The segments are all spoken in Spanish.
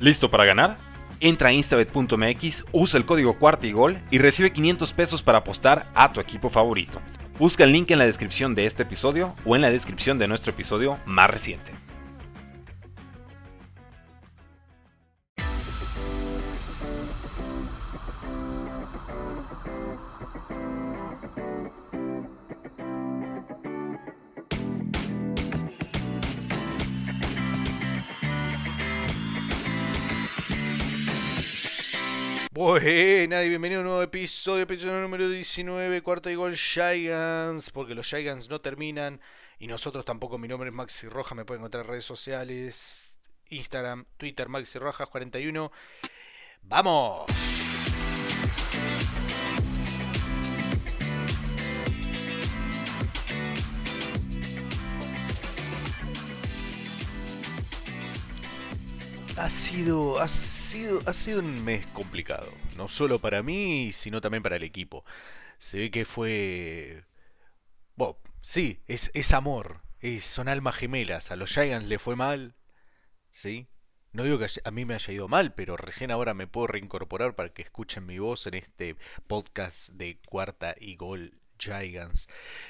¿Listo para ganar? Entra a instabet.mx, usa el código cuarta y gol y recibe 500 pesos para apostar a tu equipo favorito. Busca el link en la descripción de este episodio o en la descripción de nuestro episodio más reciente. Y bienvenido a un nuevo episodio, episodio número 19, cuarto y gol Giants, porque los Giants no terminan y nosotros tampoco. Mi nombre es Maxi Roja, me pueden encontrar en redes sociales, Instagram, Twitter, Maxi Rojas 41. ¡Vamos! Ha sido, ha sido, ha sido un mes complicado, no solo para mí, sino también para el equipo. Se ve que fue, bueno, sí, es, es amor, es, son almas gemelas. A los Giants le fue mal, sí. No digo que a mí me haya ido mal, pero recién ahora me puedo reincorporar para que escuchen mi voz en este podcast de cuarta y gol Giants.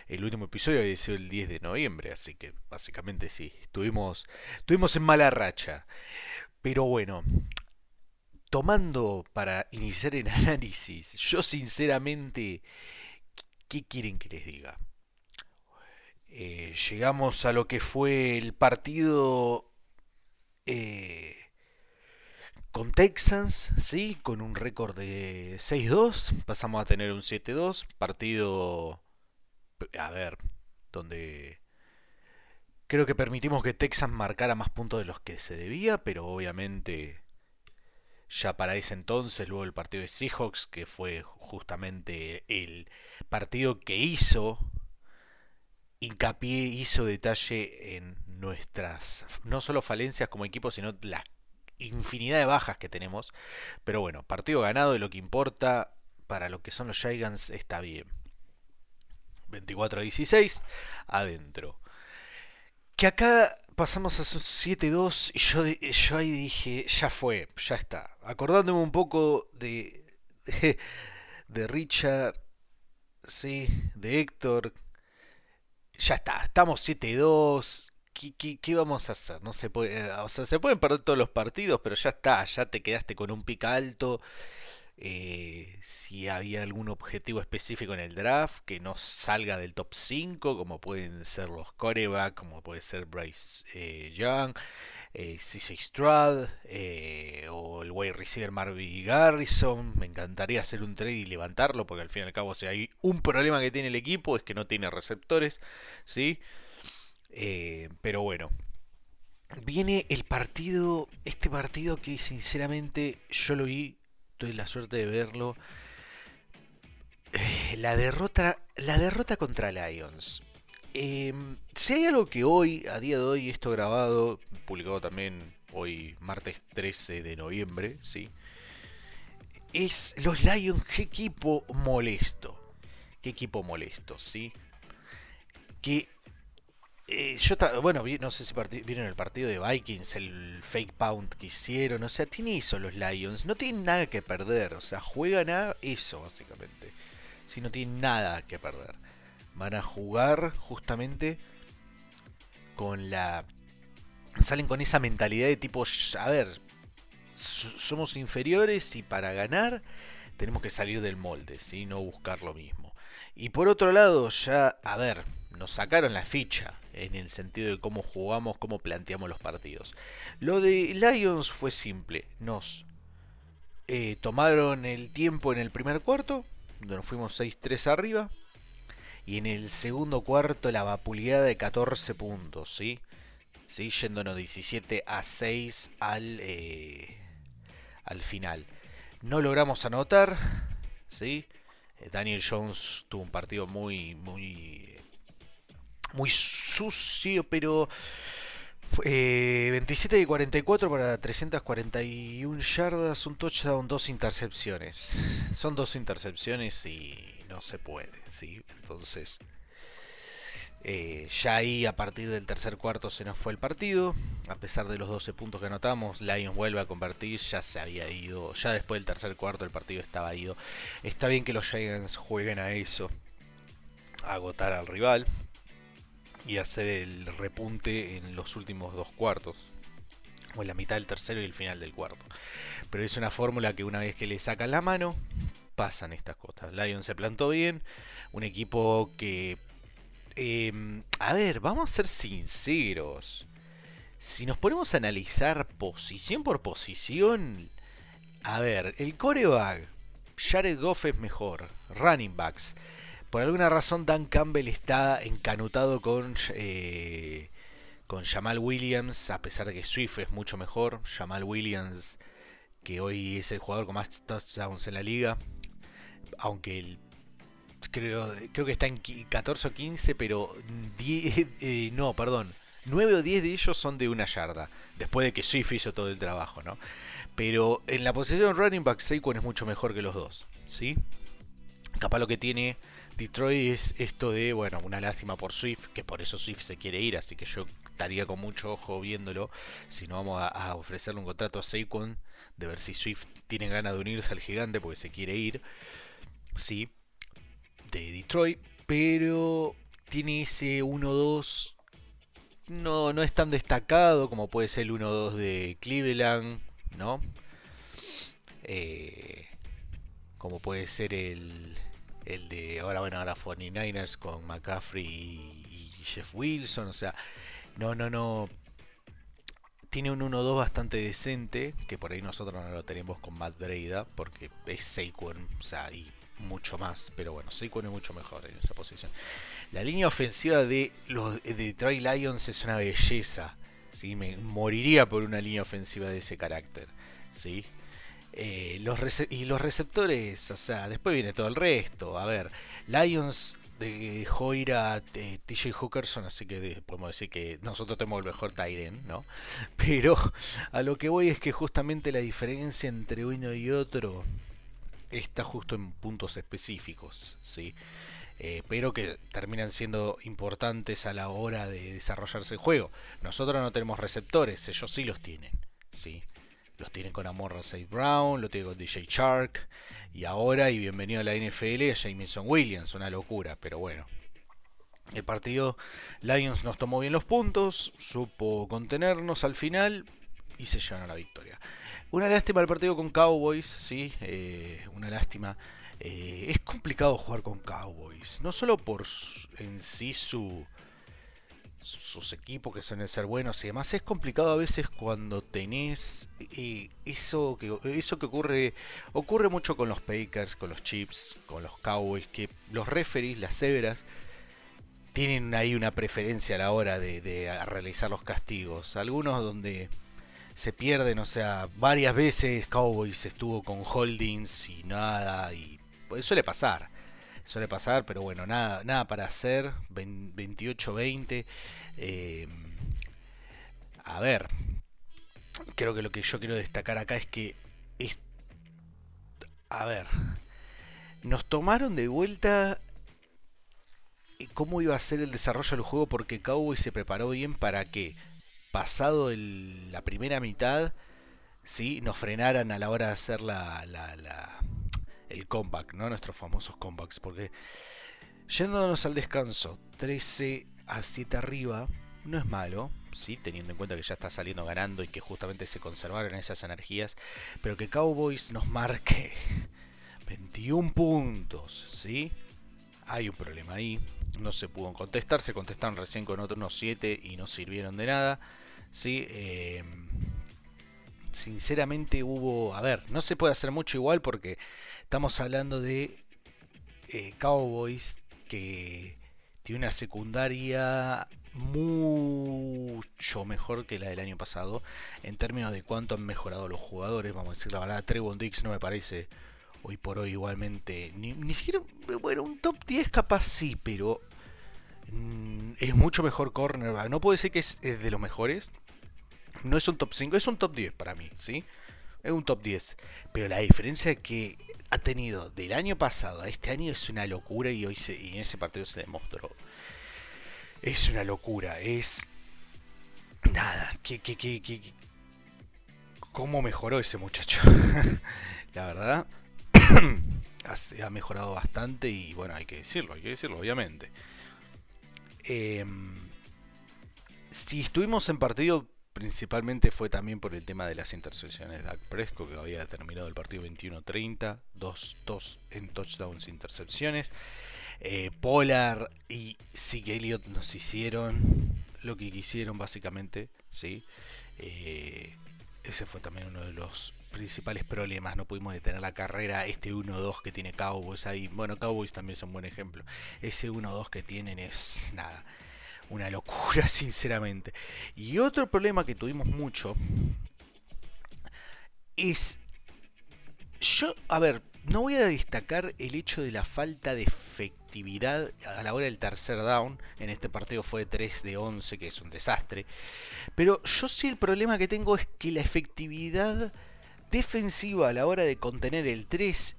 El último episodio había sido el 10 de noviembre, así que básicamente sí, estuvimos, estuvimos en mala racha. Pero bueno, tomando para iniciar el análisis, yo sinceramente, ¿qué quieren que les diga? Eh, llegamos a lo que fue el partido eh, con Texans, ¿sí? Con un récord de 6-2, pasamos a tener un 7-2, partido, a ver, donde Creo que permitimos que Texas marcara más puntos de los que se debía, pero obviamente ya para ese entonces, luego el partido de Seahawks, que fue justamente el partido que hizo hincapié, hizo detalle en nuestras, no solo falencias como equipo, sino la infinidad de bajas que tenemos. Pero bueno, partido ganado y lo que importa para lo que son los Giants está bien. 24 a 16, adentro. Que acá pasamos a 7-2 y yo, yo ahí dije, ya fue, ya está. Acordándome un poco de, de, Richard, sí, de Héctor. Ya está, estamos 7-2. ¿Qué, ¿Qué, qué, vamos a hacer? No se puede, o sea, se pueden perder todos los partidos, pero ya está, ya te quedaste con un pica alto. Eh, si había algún objetivo específico en el draft que no salga del top 5, como pueden ser los coreback, como puede ser Bryce eh, Young, eh, CJ Stroud eh, o el wide receiver Marvin Garrison. Me encantaría hacer un trade y levantarlo, porque al fin y al cabo, si hay un problema que tiene el equipo es que no tiene receptores, ¿sí? pero bueno, viene el partido, este partido que sinceramente yo lo vi tuve la suerte de verlo. Eh, la derrota, la derrota contra Lions. Em, si hay algo que hoy, a día de hoy, esto grabado, publicado también hoy, martes 13 de noviembre, ¿sí? Es los Lions, qué equipo molesto. Qué equipo molesto, ¿sí? Que eh, yo, bueno, no sé si vieron el partido de Vikings, el fake pound que hicieron, o sea, tiene eso los Lions, no tienen nada que perder, o sea, juegan a eso básicamente, si no tienen nada que perder. Van a jugar justamente con la... Salen con esa mentalidad de tipo, a ver, somos inferiores y para ganar tenemos que salir del molde, ¿sí? no buscar lo mismo. Y por otro lado, ya, a ver, nos sacaron la ficha en el sentido de cómo jugamos, cómo planteamos los partidos. Lo de Lions fue simple, nos eh, tomaron el tiempo en el primer cuarto, donde nos fuimos 6-3 arriba, y en el segundo cuarto la vapuleada de 14 puntos, ¿sí? ¿Sí? Yéndonos 17 a 6 al, eh, al final. No logramos anotar, ¿sí? Eh, Daniel Jones tuvo un partido muy, muy muy sucio, pero 27 de 44 para 341 yardas, un touchdown, dos intercepciones. Son dos intercepciones y no se puede, ¿sí? Entonces, Eh, ya ahí a partir del tercer cuarto se nos fue el partido. A pesar de los 12 puntos que anotamos, Lions vuelve a convertir. Ya se había ido. Ya después del tercer cuarto el partido estaba ido. Está bien que los Giants jueguen a eso. Agotar al rival. Y hacer el repunte en los últimos dos cuartos. O en la mitad del tercero y el final del cuarto. Pero es una fórmula que una vez que le sacan la mano, pasan estas cosas. Lions se plantó bien. Un equipo que Em, a ver, vamos a ser sinceros. Si nos ponemos a analizar posición por posición, a ver, el coreback, Jared Goff es mejor. Running backs. Por alguna razón Dan Campbell está encanutado con, eh, con Jamal Williams, a pesar de que Swift es mucho mejor. Jamal Williams, que hoy es el jugador con más touchdowns en la liga. Aunque el creo, creo que está en 14 o 15, pero 10, eh, no, perdón, 9 o 10 de ellos son de una yarda, después de que Swift hizo todo el trabajo, ¿no? Pero en la posición running back, Saquon es mucho mejor que los dos, ¿sí? Capaz lo que tiene Detroit es esto de, bueno, una lástima por Swift, que por eso Swift se quiere ir, así que yo estaría con mucho ojo viéndolo, si no vamos a, a ofrecerle un contrato a Saquon, de ver si Swift tiene ganas de unirse al gigante porque se quiere ir, sí, de Detroit, pero tiene ese 1-2. No, no es tan destacado como puede ser el 1-2 de Cleveland, ¿no? Eh, como puede ser el, el de ahora, bueno, ahora 49ers con McCaffrey y, Jeff Wilson. O sea, no, no, no. Tiene un 1-2 bastante decente, que por ahí nosotros no lo tenemos con Matt Breda, porque es Saquon, o sea, y mucho más, pero bueno, Saquon es mucho mejor en esa posición. La línea ofensiva de los de Detroit Lions es una belleza. ¿sí? Me moriría por una línea ofensiva de ese carácter. ¿sí? Eh, y los receptores, o sea, después viene todo el resto. A ver, Lions dejó ir a eh, TJ Hookerson, así que podemos decir que nosotros tenemos el mejor Tyren, ¿no? Pero a lo que voy es que justamente la diferencia entre uno y otro está justo en puntos específicos, ¿sí? Eh, pero que terminan siendo importantes a la hora de desarrollarse el juego. Nosotros no tenemos receptores, ellos sí los tienen, ¿sí? Los tienen con Amor Safe Brown, lo tienen con DJ Shark, y ahora, y bienvenido a la NFL, Jameson Williams, una locura, pero bueno. El partido Lions nos tomó bien los puntos, supo contenernos al final y se llevaron la victoria. Una lástima el partido con Cowboys, sí, eh, una lástima. Eh, es complicado jugar con Cowboys, no solo por en sí su, sus equipos que suelen ser buenos y demás, es complicado a veces cuando tenés eh, eso, que, eso que ocurre, ocurre mucho con los Packers, con los Chips, con los Cowboys, que los referees, las cebras, tienen ahí una preferencia a la hora de, de realizar los castigos. Algunos donde se pierden, o sea, varias veces Cowboys estuvo con holdings y nada, y pues, suele pasar, suele pasar, pero bueno, nada, nada para hacer, 28-20. Em, a ver, creo que lo que yo quiero destacar acá es que es, a ver, nos tomaron de vuelta cómo iba a ser el desarrollo del juego porque Cowboys se preparó bien para que pasado la primera mitad, ¿sí? nos frenaran a la hora de hacer la, el comeback, ¿no? nuestros famosos comebacks. Porque yéndonos al descanso, 13 a 7 arriba, no es malo, ¿sí? teniendo en cuenta que ya está saliendo ganando y que justamente se conservaron esas energías, pero que Cowboys nos marque 21 puntos, ¿sí? Hay un problema ahí no se pudo contestar, se contestaron recién con otros 7 y no sirvieron de nada. ¿sí? Eh, sinceramente hubo, a ver, no se puede hacer mucho igual porque estamos hablando de eh, Cowboys que tiene una secundaria mucho mejor que la del año pasado en términos de cuánto han mejorado los jugadores. Vamos a decir la verdad, Trevon Dix no me parece hoy por hoy igualmente, ni, ni siquiera, bueno, un top 10 capaz sí, pero mm, es mucho mejor corner. No puedo decir que es, de los mejores. No es un top 5, es un top 10 para mí, ¿sí? Es un top 10. Pero la diferencia que ha tenido del año pasado a este año es una locura y hoy se, y en ese partido se demostró. es una locura, es nada, que, que, que, cómo mejoró ese muchacho. la verdad, ha mejorado bastante y bueno, hay que decirlo, hay que decirlo, obviamente. Em, si estuvimos en partido, principalmente fue también por el tema de las intercepciones de Dak Presco, que había terminado el partido 21-30, 2-2 en touchdowns e intercepciones. Eh, Polar y Sig Elliott nos hicieron lo que quisieron básicamente, ¿sí? Eh, ese fue también uno de los principales problemas. No pudimos detener la carrera. Este 1-2 que tiene Cowboys ahí. Bueno, Cowboys también es un buen ejemplo. Ese 1-2 que tienen es nada. Una locura, sinceramente. Y otro problema que tuvimos mucho es. Yo, a ver, no voy a destacar el hecho de la falta de efectividad a la hora del tercer down. En este partido fue 3 de 11, que es un desastre. Pero yo sí el problema que tengo es que la efectividad defensiva a la hora de contener el 3,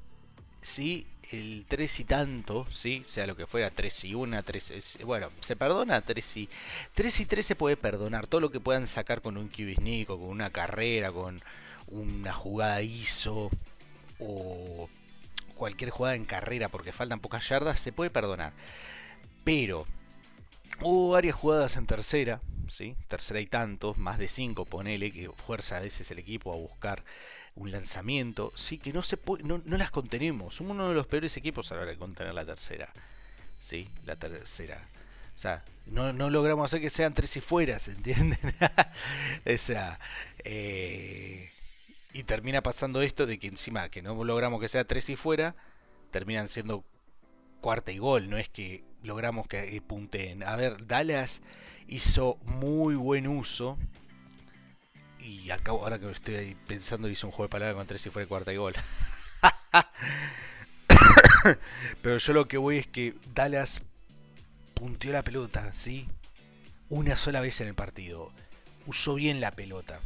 ¿sí? El 3 y tanto, ¿sí? sea lo que fuera, 3 y 1, 3, bueno, se perdona 3 y 3 y 3 se puede perdonar, todo lo que puedan sacar con un QB con una carrera, con una jugada ISO o cualquier jugada en carrera porque faltan pocas yardas, se puede perdonar. Pero hubo varias jugadas en tercera, ¿sí? tercera y tantos, más de 5, ponele, que fuerza a veces el equipo a buscar un lanzamiento, sí, que no, se no, no las contenemos. Somos uno de los peores equipos a la hora de contener la tercera. Sí, la tercera. O sea, no, no logramos hacer que sean tres y fuera, ¿se entienden? o sea, eh, y termina pasando esto de que encima que no logramos que sea tres y fuera, terminan siendo cuarta y gol. No es que logramos que punten. A ver, Dallas hizo muy buen uso y acabo, ahora que estoy pensando, hizo un juego de palabras con tres y fue cuarta y gol. Pero yo lo que voy es que Dallas punteó la pelota, ¿sí? Una sola vez en el partido. Usó bien la pelota.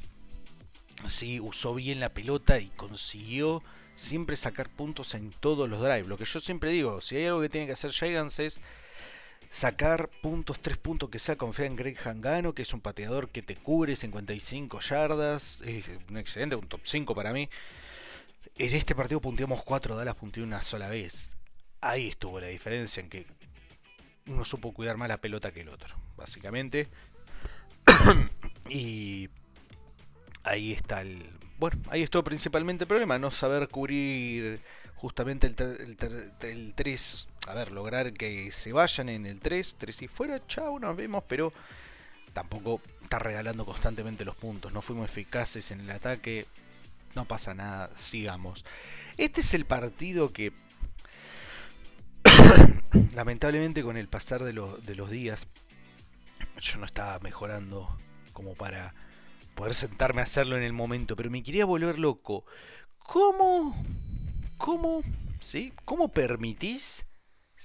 Sí, usó bien la pelota y consiguió siempre sacar puntos en todos los drives. Lo que yo siempre digo, si hay algo que tiene que hacer Giants es sacar puntos, tres puntos que sea, confiar en Greg Hangano, que es un pateador que te cubre 55 yardas, es un excelente, un top 5 para mí. En este partido punteamos 4, Dallas punteó una sola vez. Ahí estuvo la diferencia en que uno supo cuidar más la pelota que el otro, básicamente. y ahí está el... Bueno, ahí estuvo principalmente el problema, no saber cubrir justamente el, el, 3, a ver, lograr que se vayan en el 3, 3 y fuera, chao, nos vemos, pero tampoco está regalando constantemente los puntos, no fuimos eficaces en el ataque, no pasa nada, sigamos. Este es el partido que lamentablemente con el pasar de, los días yo no estaba mejorando como para poder sentarme a hacerlo en el momento, pero me quería volver loco. ¿Cómo ¿cómo, ¿sí? ¿Cómo permitís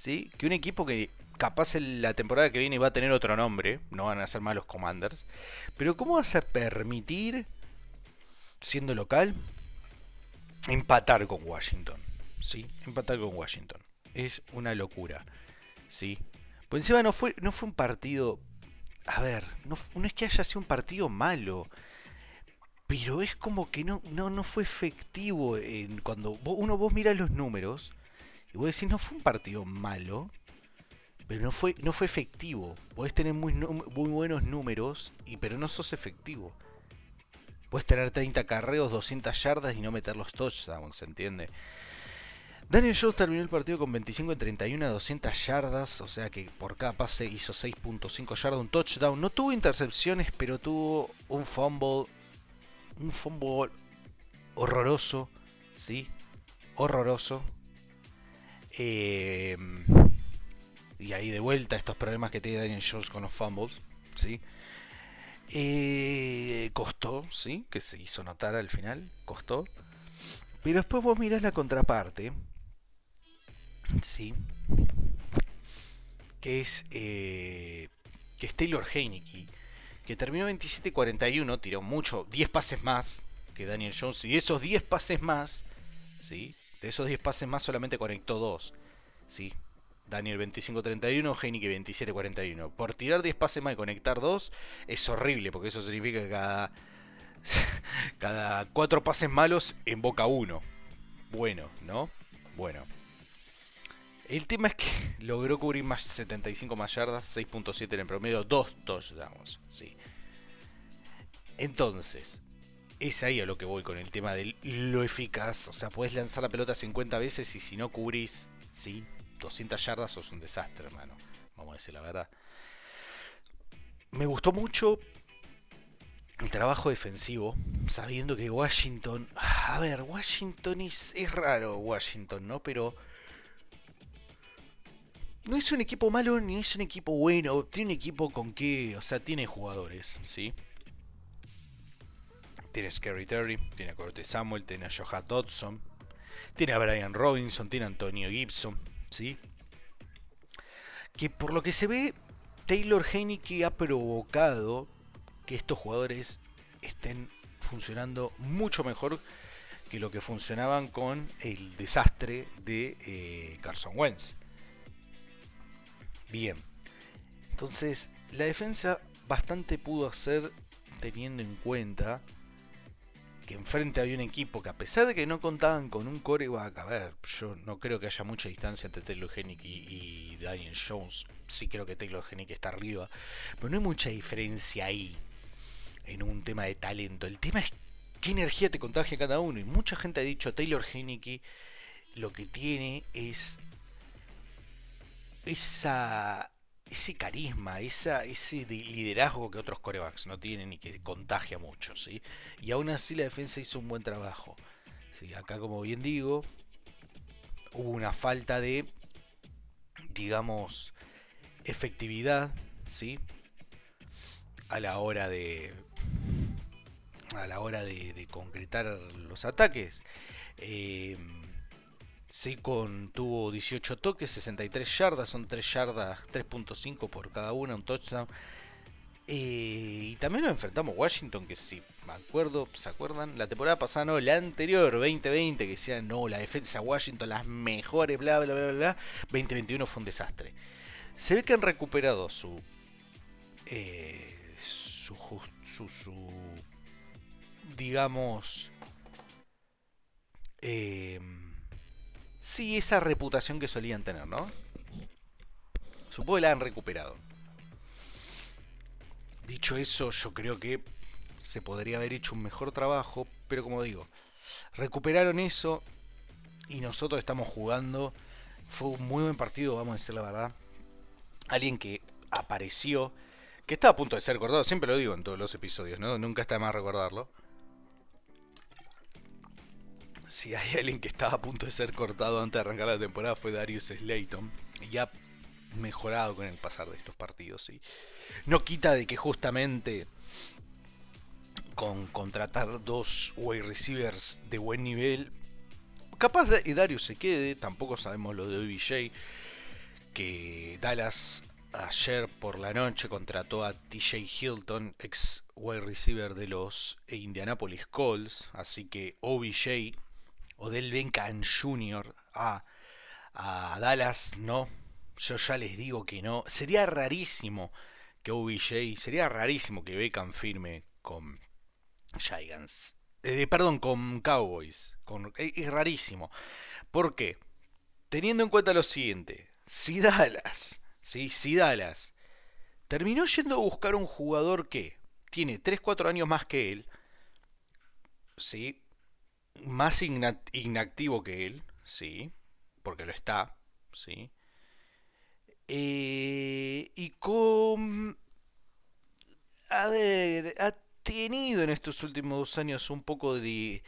que un equipo que capaz la temporada que viene va a tener otro nombre, no van a ser más los Commanders, pero ¿cómo vas a permitir, siendo local, empatar con Washington? ¿Sí? Empatar con Washington. Es una locura. ¿Sí? Pues encima no fue, no fue un partido... A ver, no, no es que haya sido un partido malo pero es como que no, no, no fue efectivo en, cuando uno vos mira los números y vos decís, no fue un partido malo, pero no fue, no fue efectivo. Podés tener muy, muy buenos números, y, pero no sos efectivo. Puedes tener 30 carreos, 200 yardas y no meter los touchdowns, ¿se entiende? Daniel Jones terminó el partido con 25 en 31 a 200 yardas, o sea que por cada pase hizo 6.5 yardas, un touchdown. No tuvo intercepciones, pero tuvo un fumble, un fútbol horroroso, ¿sí? Horroroso. Em, y ahí de vuelta estos problemas que tiene Daniel Jones con los fumbles, ¿sí? Eh, costó, ¿sí? Que se hizo notar al final, costó. Pero después vos mirás la contraparte, ¿sí? Que es, eh, que es Taylor Heineke que terminó 27-41, tiró mucho, 10 pases más que Daniel Jones, y esos 10 pases más, ¿sí? De esos 10 pases más solamente conectó 2. ¿sí? Daniel 25-31, Heineke 27-41. Por tirar 10 pases más y conectar 2 es horrible, porque eso significa que cada, cada 4 pases malos boca 1. Bueno, ¿no? Bueno. El tema es que logró cubrir más 75 más yardas, 6.7 en el promedio, 2 touchdowns, sí. Entonces, es ahí a lo que voy con el tema de lo eficaz. O sea, puedes lanzar la pelota 50 veces y si no cubrís, sí, 200 yardas sos un desastre, hermano. Vamos a decir la verdad. Me gustó mucho el trabajo defensivo, sabiendo que Washington... A ver, Washington es, es raro, Washington, ¿no? Pero... No es un equipo malo ni es un equipo bueno. Tiene un equipo con que... O sea, tiene jugadores, ¿sí? Tiene a Scary Terry, tiene a Corte Samuel, tiene a Johan Dodson, tiene a Brian Robinson, tiene a Antonio Gibson, ¿sí? Que por lo que se ve, Taylor Heineke ha provocado que estos jugadores estén funcionando mucho mejor que lo que funcionaban con el desastre de eh, Carson Wentz. Bien, entonces la defensa bastante pudo hacer teniendo en cuenta que enfrente había un equipo que a pesar de que no contaban con un coreback, a ver, yo no creo que haya mucha distancia entre Taylor Hennick y, Daniel Jones. Sí creo que Taylor Hennick está arriba, pero no hay mucha diferencia ahí en un tema de talento. El tema es qué energía te contagia cada uno. Y mucha gente ha dicho Taylor Hennick lo que tiene es esa ese carisma, ese liderazgo que otros corebacks no tienen y que contagia mucho, ¿sí? Y aún así la defensa hizo un buen trabajo. ¿sí? Acá, como bien digo, hubo una falta de, digamos, efectividad, ¿sí? A la hora de, a la hora de, concretar los ataques. Eh, con tuvo 18 toques, 63 yardas, son 3 yardas, 3.5 por cada una, un touchdown. Eh, y también nos enfrentamos a Washington, que si me acuerdo, ¿se acuerdan? La temporada pasada, no, la anterior, 2020, que decía, no, la defensa de Washington, las mejores, bla, bla, bla, bla. 2021 fue un desastre. Se ve que han recuperado su, eh, su, su, su, digamos, eh, sí esa reputación que solían tener, ¿no? Supongo que la han recuperado. Dicho eso, yo creo que se podría haber hecho un mejor trabajo, pero como digo, recuperaron eso y nosotros estamos jugando. Fue un muy buen partido, vamos a decir la verdad. Alguien que apareció, que estaba a punto de ser recordado, siempre lo digo en todos los episodios, ¿no? Nunca está más recordarlo si hay alguien que estaba a punto de ser cortado antes de arrancar la temporada fue Darius Slayton. Y ha mejorado con el pasar de estos partidos. No quita de que justamente con contratar dos wide receivers de buen nivel, capaz de Darius se quede. Tampoco sabemos lo de OBJ. Que Dallas ayer por la noche contrató a TJ Hilton, ex wide receiver de los Indianapolis Colts. Así que OBJ Odell Beckham Jr. a, a Dallas, no. Yo ya les digo que no. Sería rarísimo que OBJ, sería rarísimo que Beckham firme con Giants. Eh, perdón, con Cowboys. Con, es rarísimo. ¿Por qué? Teniendo en cuenta lo siguiente. Si Dallas, ¿sí? si Dallas terminó yendo a buscar un jugador que tiene 3-4 años más que él, ¿sí? Más inactivo que él, sí, porque lo está, sí. Eh, y con... A ver, ha tenido en estos últimos dos años un poco de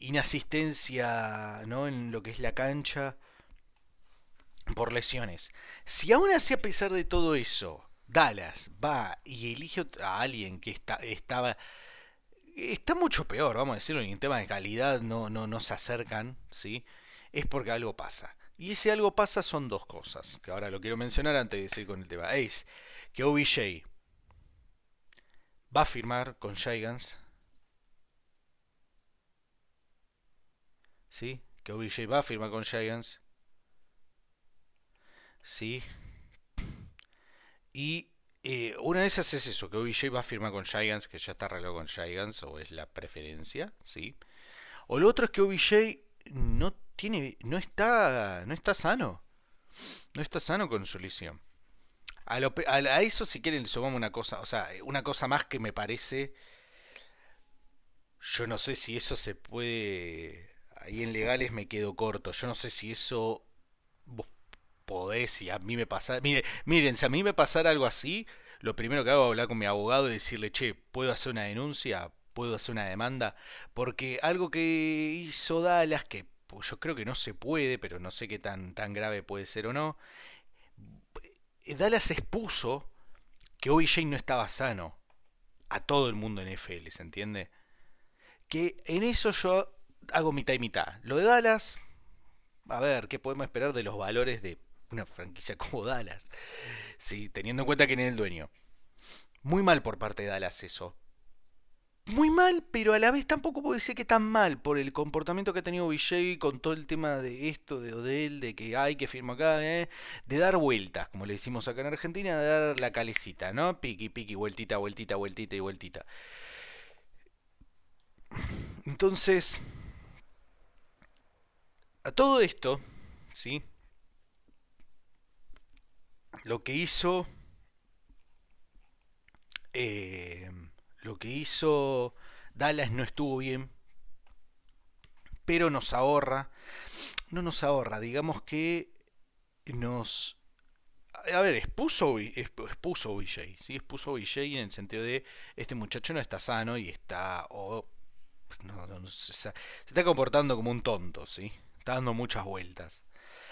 inasistencia ¿no? en lo que es la cancha por lesiones. Si aún así, a pesar de todo eso, Dallas va y elige a alguien que está, estaba está mucho peor, vamos a decirlo, en tema de calidad no, no, no se acercan, ¿sí? Es porque algo pasa. Y ese algo pasa son dos cosas, que ahora lo quiero mencionar antes de seguir con el tema. Es que OBJ va a firmar con Giants. ¿Sí? Que OBJ va a firmar con Giants. ¿sí? Y eh, una de esas es eso, que OBJ va a firmar con Giants, que ya está arreglado con Giants, o es la preferencia, ¿sí? O lo otro es que OBJ no tiene, no está, no está sano. No está sano con su lesión. A, a, eso si quieren le sumamos una cosa, o sea, una cosa más que me parece, yo no sé si eso se puede, ahí en legales me quedo corto, yo no sé si eso vos podés, si a mí me pasa, mire, miren, si a mí me pasara algo así, lo primero que hago es hablar con mi abogado y decirle, che, ¿puedo hacer una denuncia? ¿Puedo hacer una demanda? Porque algo que hizo Dallas, que pues, yo creo que no se puede, pero no sé qué tan, tan grave puede ser o no, Dallas expuso que OBJ no estaba sano a todo el mundo en FL, ¿se entiende? Que en eso yo hago mitad y mitad. Lo de Dallas, a ver, ¿qué podemos esperar de los valores de una franquicia como Dallas? Sí, teniendo en cuenta que es el dueño. Muy mal por parte de Dallas eso muy mal, pero a la vez tampoco puedo decir que tan mal por el comportamiento que ha tenido Vijay con todo el tema de esto, de Odell, de que hay que firmar acá, ¿eh? de dar vueltas, como le decimos acá en Argentina, de dar la calecita, ¿no? Piqui, piqui, vueltita, vueltita, vueltita y vueltita. Entonces, a todo esto, ¿sí? Lo que hizo... Eh, lo que hizo Dallas no estuvo bien, pero nos ahorra, no nos ahorra, digamos que nos... A ver, expuso, expuso ¿sí? Expuso BJ en el sentido de este muchacho no está sano y está... se, se, está comportando como un tonto, ¿sí? Está dando muchas vueltas.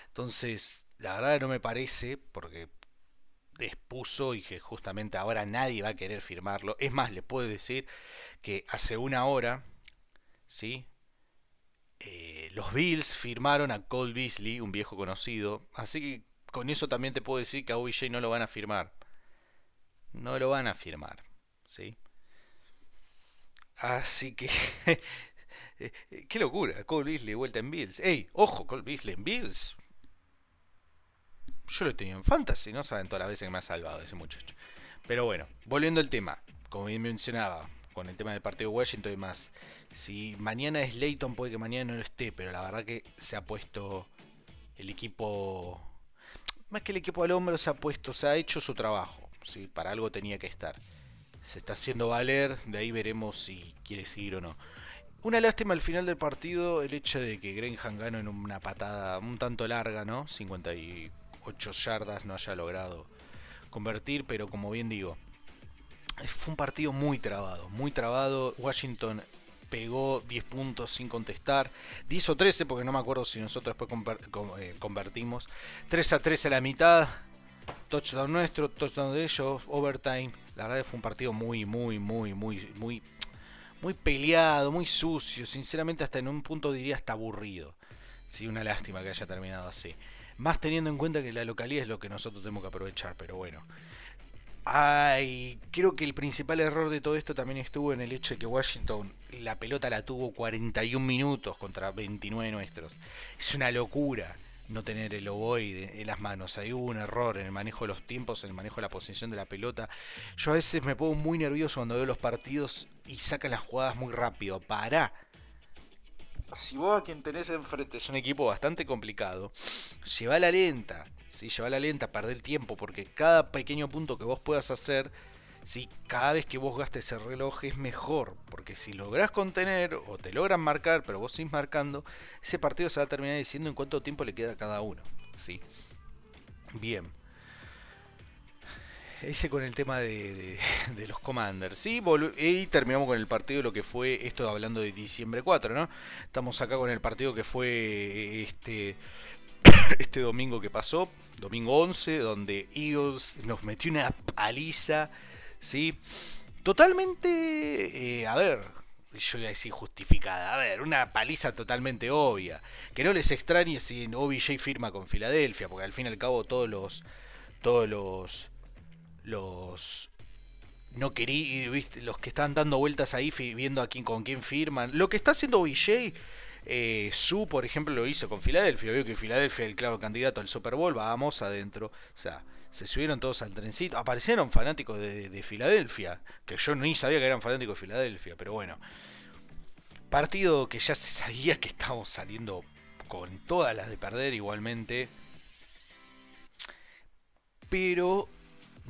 Entonces, la verdad no me parece, porque expuso y que justamente ahora nadie va a querer firmarlo. Es más, le puedo decir que hace una hora, ¿sí? Eh, los Bills firmaron a Cole Beasley, un viejo conocido. Así que con eso también te puedo decir que a OBJ no lo van a firmar. No lo van a firmar, ¿sí? Así que... Eh, eh, qué locura, Cole Beasley vuelta en Bills. ¡Ey! Ojo, Cole Beasley en Bills yo lo tenido en fantasy, no saben todas las veces que me ha salvado ese muchacho. Pero bueno, volviendo al tema, como bien mencionaba, con el tema del partido de Washington y más. Si mañana es Leighton, puede que mañana no lo esté, pero la verdad que se ha puesto el equipo. Más que el equipo al hombro, se ha puesto, se ha hecho su trabajo. ¿sí? Para algo tenía que estar. Se está haciendo valer, de ahí veremos si quiere seguir o no. Una lástima al final del partido el hecho de que Graham ganó en una patada un tanto larga, ¿no? 54 8 yardas no haya logrado convertir, pero como bien digo, fue un partido muy trabado, muy trabado. Washington pegó 10 puntos sin contestar, 10 o 13 porque no me acuerdo si nosotros después eh, convertimos, 3 a 3 a la mitad, touchdown nuestro, touchdown de ellos, overtime. La verdad fue un partido muy, muy, muy, muy, muy, muy peleado, muy sucio. Sinceramente, hasta en un punto diría hasta aburrido. Sí, una lástima que haya terminado así. Más teniendo en cuenta que la localidad es lo que nosotros tenemos que aprovechar, pero bueno. Ay, creo que el principal error de todo esto también estuvo en el hecho de que Washington la pelota la tuvo 41 minutos contra 29 nuestros. Es una locura no tener el ovoide en las manos. Hay hubo un error en el manejo de los tiempos, en el manejo de la posición de la pelota. Yo a veces me pongo muy nervioso cuando veo los partidos y sacan las jugadas muy rápido. Para si vos a quien tenés enfrente es un equipo bastante complicado, lleva la lenta, ¿sí? lleva la lenta, perder tiempo, porque cada pequeño punto que vos puedas hacer, ¿sí? cada vez que vos gastes el reloj es mejor, porque si lográs contener o te logran marcar, pero vos sigues marcando, ese partido se va a terminar diciendo en cuánto tiempo le queda a cada uno. ¿sí? Bien ese con el tema de, los Commanders. ¿sí? Y terminamos con el partido, lo que fue, esto hablando de diciembre 4, ¿no? Estamos acá con el partido que fue este, este domingo que pasó, domingo 11, donde Eagles nos metió una paliza, ¿sí? Totalmente, eh, a ver, yo voy a decir justificada. A ver, una paliza totalmente obvia. Que no les extrañe si OBJ firma con Filadelfia, porque al fin y al cabo todos los todos los los no querí, los que están dando vueltas ahí viendo a quién, con quién firman. Lo que está haciendo OBJ Eh, Su, por ejemplo, lo hizo con Filadelfia. Vio que Filadelfia es el claro candidato al Super Bowl. Vamos adentro. O sea, se subieron todos al trencito. Aparecieron fanáticos de, Filadelfia. Que yo ni sabía que eran fanáticos de Filadelfia. Pero bueno. Partido que ya se sabía que estábamos saliendo con todas las de perder igualmente. Pero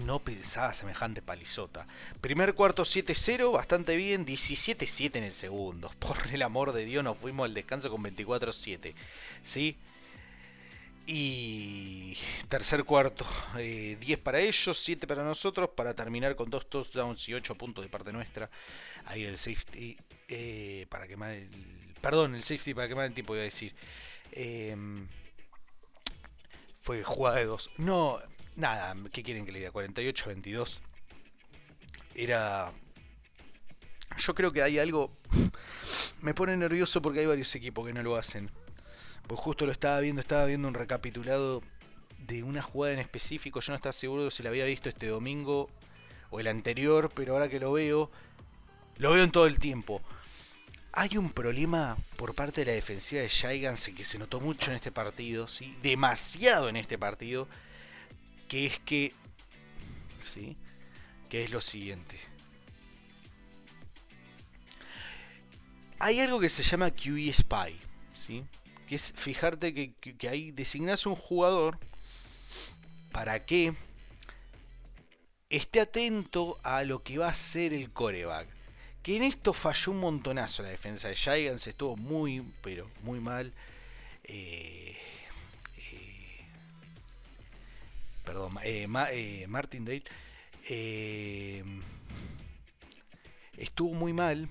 no pensaba semejante palizota. Primer cuarto 7-0, bastante bien. 17-7 en el segundo. Por el amor de Dios, nos fuimos al descanso con 24-7. ¿Sí? Y tercer cuarto, 10 eh, para ellos, 7 para nosotros, para terminar con dos touchdowns y 8 puntos de parte nuestra. Ahí el safety, eh, para quemar el... Perdón, el safety para quemar el tiempo, iba a decir. Em, fue jugada de dos. No, nada, ¿qué quieren que le diga? 48-22. Era... Yo creo que hay algo... Me pone nervioso porque hay varios equipos que no lo hacen. Pues justo lo estaba viendo, estaba viendo un recapitulado de una jugada en específico. Yo no estaba seguro si la había visto este domingo o el anterior, pero ahora que lo veo, lo veo en todo el tiempo. Hay un problema por parte de la defensiva de Giants que se notó mucho en este partido, ¿sí? demasiado en este partido, que es que, ¿sí? que es lo siguiente. Hay algo que se llama QE Spy, ¿sí? que es fijarte que, que, ahí designas un jugador para que esté atento a lo que va a ser el coreback. Que en esto falló un montonazo la defensa de Giants, estuvo muy, pero muy mal. Eh, perdón, eh, eh Martindale estuvo muy mal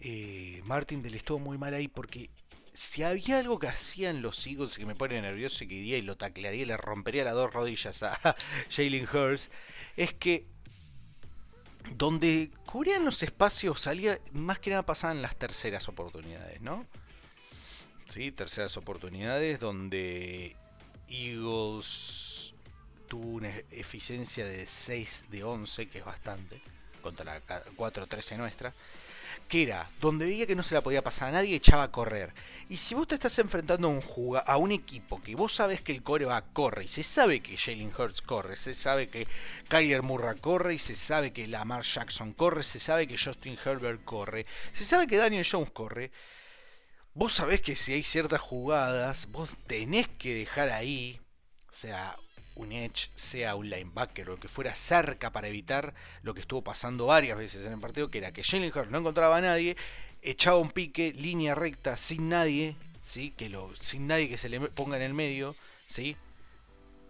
eh, Martin del estuvo muy mal ahí porque si había algo que hacían los Eagles que me pone nervioso y que iría y lo taclearía y le rompería las dos rodillas a Jalen Hurst, es que donde cubrían los espacios salía, más que nada pasaban las terceras oportunidades, ¿no? Sí, terceras oportunidades donde Eagles tuvo una eficiencia de 6 de 11, que es bastante, contra la 4-13 nuestra que era donde veía que no se la podía pasar a nadie, echaba a correr. Y si vos te estás enfrentando a un, a un equipo que vos sabes que el core va a correr, y se sabe que Jalen Hurts corre, se sabe que Kyler Murray corre, y se sabe que Lamar Jackson corre, se sabe que Justin Herbert corre, se sabe que Daniel Jones corre, vos sabés que si hay ciertas jugadas, vos tenés que dejar ahí, sea, un edge, sea un linebacker o lo que fuera cerca para evitar lo que estuvo pasando varias veces en el partido, que era que Jalen no encontraba a nadie, echaba un pique, línea recta, sin nadie, ¿sí? que lo, sin nadie que se le ponga en el medio, ¿sí?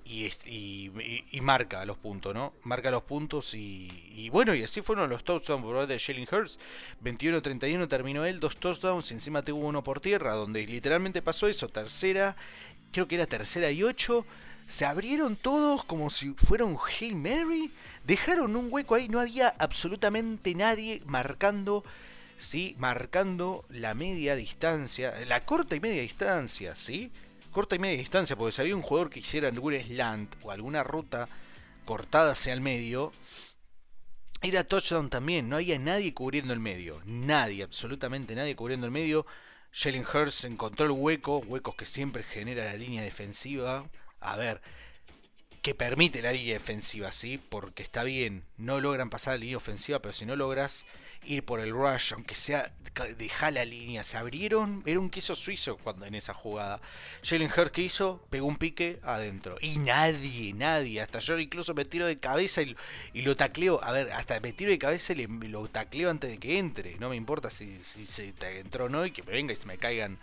Y, y, marca los puntos, ¿no? Marca los puntos y, bueno, y así fueron los touchdowns por de Jalen Hurts. 21-31 terminó él, dos touchdowns, y encima tuvo uno por tierra, donde literalmente pasó eso, tercera, creo que era tercera y ocho se abrieron todos como si fuera un Hail Mary, dejaron un hueco ahí, no había absolutamente nadie marcando, ¿sí? Marcando la media distancia, la corta y media distancia, ¿sí? Corta y media distancia, porque si había un jugador que hiciera algún slant o alguna ruta cortada hacia el medio, era touchdown también, no había nadie cubriendo el medio, nadie, absolutamente nadie cubriendo el medio. Jalen Hurst encontró el hueco, huecos que siempre genera la línea defensiva, a ver, que permite la línea defensiva, ¿sí? Porque está bien, no logran pasar la línea ofensiva, pero si no logras ir por el rush, aunque sea dejar la línea, se abrieron, era un queso suizo cuando en esa jugada. Jalen Hurts que hizo, pegó un pique adentro. Y nadie, nadie, hasta yo incluso me tiro de cabeza y, lo tacleo, a ver, hasta me tiro de cabeza y lo tacleo antes de que entre. No me importa si, se te entró o no y que me venga y se me caigan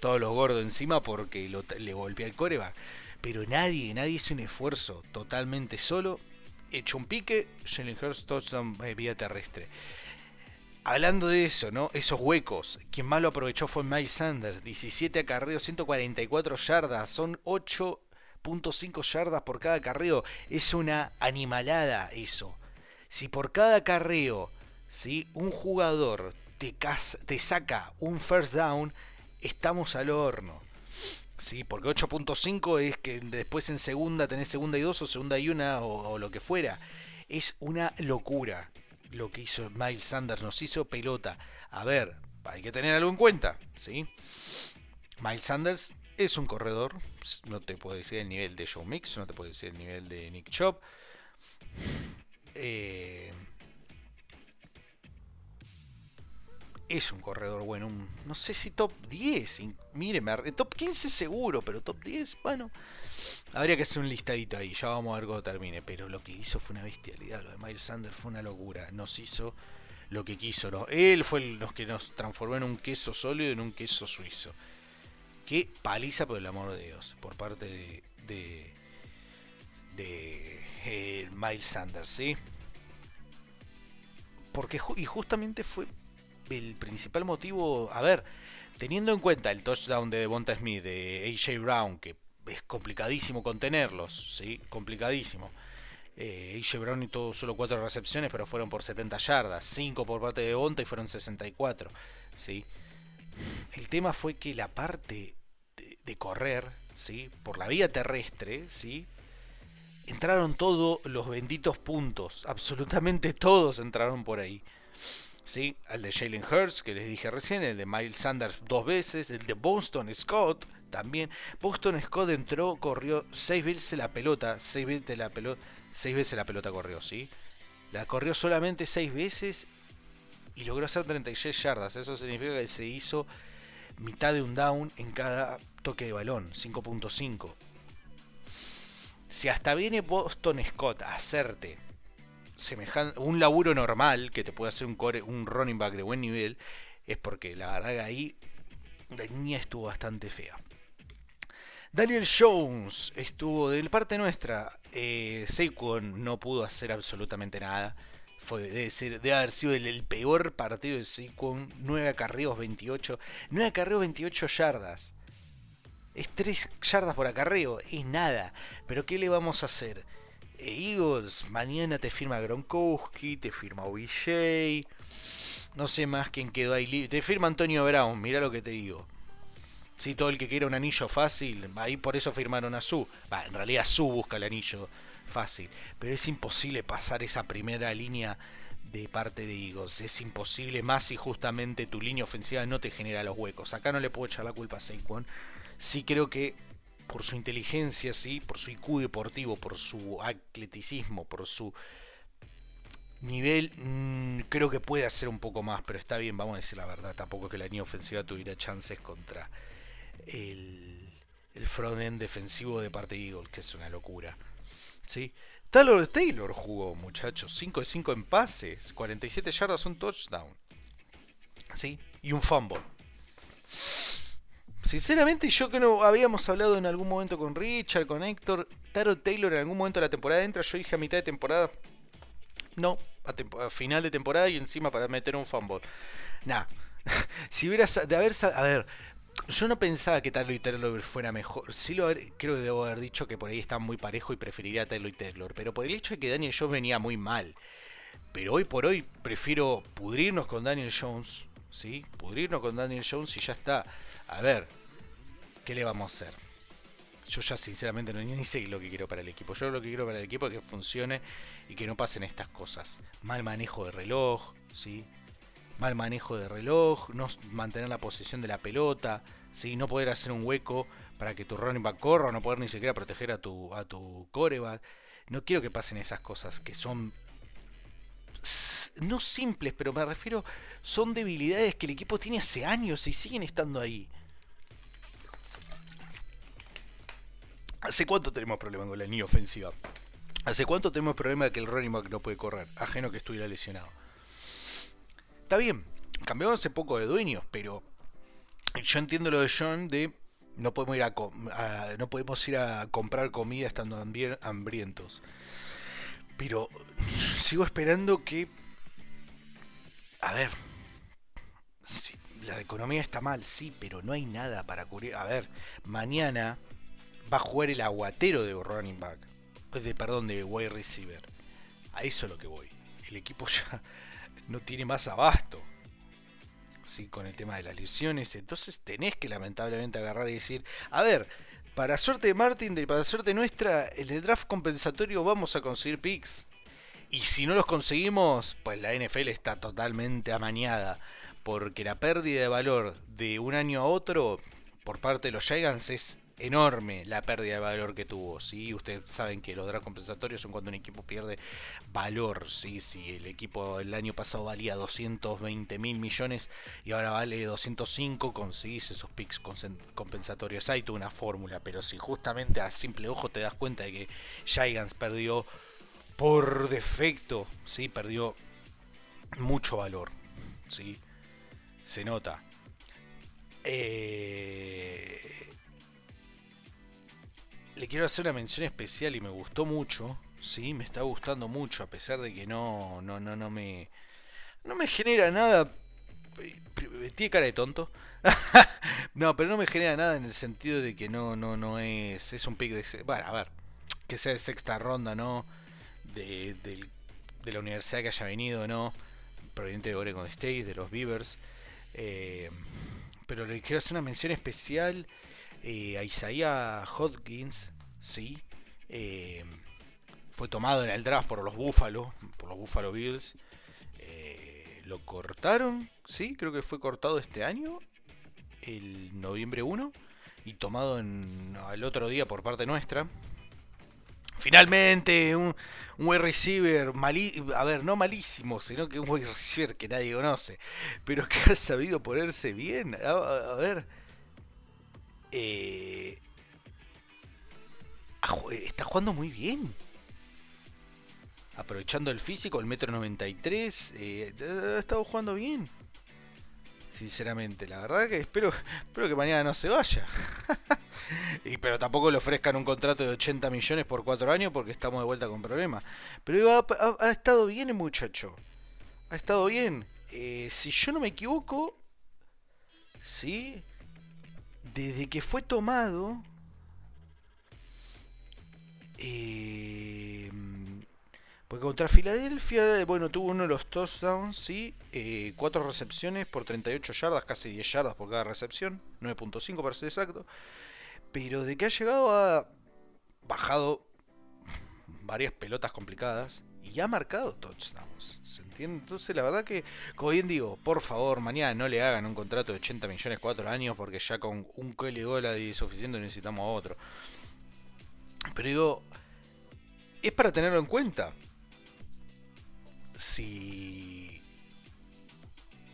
todos los gordos encima porque le golpeé el coreback pero nadie, nadie hizo un esfuerzo totalmente solo. Hecho un pique, Jalen Hurst touchdown eh, vía terrestre. Hablando de eso, ¿no? Esos huecos, quien más lo aprovechó fue Miles Sanders, 17 acarreos, 144 yardas, son 8.5 yardas por cada carreo, es una animalada eso. Si por cada acarreo, ¿sí? un jugador te, te saca un first down, estamos al horno. Sí, porque 8.5 es que después en segunda tenés segunda y dos o segunda y una o, lo que fuera. Es una locura lo que hizo Miles Sanders, nos hizo pelota. A ver, hay que tener algo en cuenta, ¿sí? Miles Sanders es un corredor, no te puedo decir el nivel de Joe Mix, no te puedo decir el nivel de Nick Chop. Eh, es un corredor bueno, no sé si top 10, mire, top 15 seguro, pero top 10, bueno, habría que hacer un listadito ahí, ya vamos a ver cómo termine, pero lo que hizo fue una bestialidad, lo de Miles Sanders fue una locura, nos hizo lo que quiso, ¿no? Él fue el que nos transformó en un queso sólido, en un queso suizo. Qué paliza, por el amor de Dios, por parte de, de, eh, Miles Sanders, ¿sí? Porque, y justamente fue el principal motivo, a ver, teniendo en cuenta el touchdown de Devonta Smith, de AJ Brown, que es complicadísimo contenerlos, ¿sí? Complicadísimo. Eh, AJ Brown y todo solo 4 recepciones, pero fueron por 70 yardas, 5 por parte de Devonta y fueron 64, ¿sí? El tema fue que la parte de, correr, ¿sí? Por la vía terrestre, ¿sí? Entraron todos los benditos puntos, absolutamente todos entraron por ahí. ¿sí? El de Jalen Hurts, que les dije recién, el de Miles Sanders dos veces, el de Boston Scott también. Boston Scott entró, corrió seis veces la pelota, seis veces la pelota, seis veces la pelota corrió, ¿sí? La corrió solamente seis veces y logró hacer 36 yardas. Eso significa que se hizo mitad de un down en cada toque de balón, 5.5. Si hasta viene Boston Scott a hacerte un laburo normal que te puede hacer un, core, un running back de buen nivel, es porque la verdad que ahí la línea estuvo bastante fea. Daniel Jones estuvo de parte nuestra. Eh, Saquon no pudo hacer absolutamente nada. Fue, debe, haber sido el, peor partido de Saquon. 9 acarreos, 28. 9 acarreos, 28 yardas. Es 3 yardas por acarreo. Es nada. Pero ¿qué le vamos a hacer? Eagles, mañana te firma Gronkowski, te firma OBJ, no sé más quién quedó ahí. Te firma Antonio Brown, mira lo que te digo. Si todo el que quiera un anillo fácil, ahí por eso firmaron a Su. en realidad Su busca el anillo fácil, pero es imposible pasar esa primera línea de parte de Eagles. Es imposible más si justamente tu línea ofensiva no te genera los huecos. Acá no le puedo echar la culpa a Saquon. Sí creo que por su inteligencia, ¿sí? por su IQ deportivo, por su atleticismo, por su nivel, mm, creo que puede hacer un poco más, pero está bien, vamos a decir la verdad, tampoco que la línea ofensiva tuviera chances contra el, el front-end defensivo de parte de Eagles, que es una locura. ¿sí? Taylor Taylor jugó, muchachos, 5 de 5 en pases, 47 yardas, un touchdown. ¿Sí? Y un fumble. Sinceramente, yo que no habíamos hablado en algún momento con Richard, con Héctor, Taro Taylor en algún momento de la temporada entra, yo dije a mitad de temporada, no, a, final de temporada y encima para meter un fumble. Nah, si hubieras, de haber, a ver, yo no pensaba que Taylor y Taylor fuera mejor. Sí lo creo que debo haber dicho que por ahí está muy parejo y preferiría a Taylor y Taylor, pero por el hecho de que Daniel Jones venía muy mal. Pero hoy por hoy prefiero pudrirnos con Daniel Jones, ¿sí? Pudrirnos con Daniel Jones y ya está. A ver, ¿qué le vamos a hacer? Yo ya sinceramente no ni sé lo que quiero para el equipo. Yo lo que quiero para el equipo es que funcione y que no pasen estas cosas. Mal manejo de reloj, ¿sí? Mal manejo de reloj, no mantener la posición de la pelota, ¿sí? No poder hacer un hueco para que tu running back corra, no poder ni siquiera proteger a tu, a tu coreback. No quiero que pasen esas cosas que son no simples, pero me refiero, son debilidades que el equipo tiene hace años y siguen estando ahí. ¿Hace cuánto tenemos problemas con la línea ofensiva? ¿Hace cuánto tenemos problemas de que el running back no puede correr? Ajeno que estuviera lesionado. Está bien, cambió hace poco de dueños, pero yo entiendo lo de John de no podemos ir a, no podemos ir a comprar comida estando hambrientos. Pero sigo esperando que a ver, la economía está mal, sí, pero no hay nada para cubrir. A ver, mañana va a jugar el aguatero de running back. De, perdón, de wide receiver. A eso es lo que voy. El equipo ya no tiene más abasto. ¿sí? Con el tema de las lesiones. Entonces tenés que lamentablemente agarrar y decir, a ver, para suerte de Martin, de, para suerte nuestra, el draft compensatorio vamos a conseguir picks. Y si no los conseguimos, pues la NFL está totalmente amañada porque la pérdida de valor de un año a otro por parte de los Giants es enorme la pérdida de valor que tuvo. ¿sí? Ustedes saben que los draft compensatorios son cuando un equipo pierde valor. ¿sí? Si el equipo el año pasado valía 220 mil millones y ahora vale 205, conseguís esos picks compensatorios. Hay toda una fórmula, pero si justamente a simple ojo te das cuenta de que Giants perdió por defecto, ¿sí? perdió mucho valor. ¿sí? Se nota. Eh le quiero hacer una mención especial y me gustó mucho, sí, me está gustando mucho a pesar de que no no no no me no me genera nada tiene cara de tonto. no, pero no me genera nada en el sentido de que no no no es es un pick de bueno, a ver, que sea de sexta ronda, ¿no? De, de, la universidad que haya venido, ¿no? Proveniente de Oregon State, de los Beavers. Eh, pero le quiero hacer una mención especial eh, Isaiah Hodgins, sí, eh, fue tomado en el draft por los Buffalo, por los Buffalo Bills. Eh, lo cortaron, sí, creo que fue cortado este año, el noviembre 1, y tomado en, al otro día por parte nuestra. Finalmente, un, un wide receiver, a ver, no malísimo, sino que un wide receiver que nadie conoce, pero que ha sabido ponerse bien. a ver, eh, está jugando muy bien. Aprovechando el físico, el metro 93, eh, ha estado jugando bien. Sinceramente, la verdad que espero, espero que mañana no se vaya. y, pero tampoco le ofrezcan un contrato de 80 millones por 4 años porque estamos de vuelta con problemas. Pero ha, estado bien el muchacho. Ha estado bien. Eh, si yo no me equivoco, sí, desde que fue tomado, eh, porque contra Filadelfia, bueno, tuvo uno de los touchdowns, sí, eh, cuatro recepciones por 38 yardas, casi 10 yardas por cada recepción, 9.5 para ser exacto. Pero de que ha llegado ha bajado varias pelotas complicadas y ha marcado touchdowns. ¿Se entiende? Entonces, la verdad que, como bien digo, por favor, mañana no le hagan un contrato de 80 millones 4 años porque ya con un Kelly y suficiente necesitamos otro. Pero digo, es para tenerlo en cuenta. Si,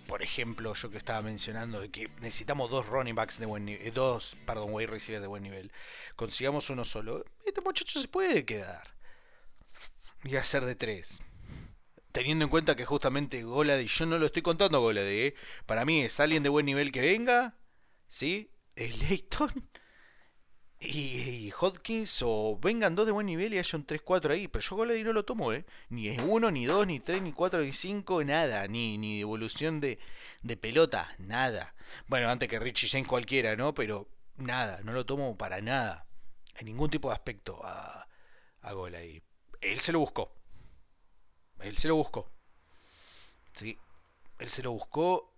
por ejemplo, yo que estaba mencionando de que necesitamos dos running backs de buen nivel, dos, perdón, wide receivers de buen nivel, consigamos uno solo, este muchacho se puede quedar y hacer de tres. Teniendo en cuenta que justamente Golady, yo no lo estoy contando Golady, ¿eh? para mí es alguien de buen nivel que venga, ¿sí? Es Leighton y, Hodkins o vengan dos de buen nivel y haya un 3-4 ahí, pero yo Golady no lo tomo, ¿eh? Ni es uno, ni dos, ni tres, ni cuatro, ni cinco, nada, ni, ni evolución de, de pelota, nada. Bueno, antes que Richie James cualquiera, ¿no? Pero nada, no lo tomo para nada, en ningún tipo de aspecto a, a Golady él se lo buscó. Él se lo buscó. Sí, él se lo buscó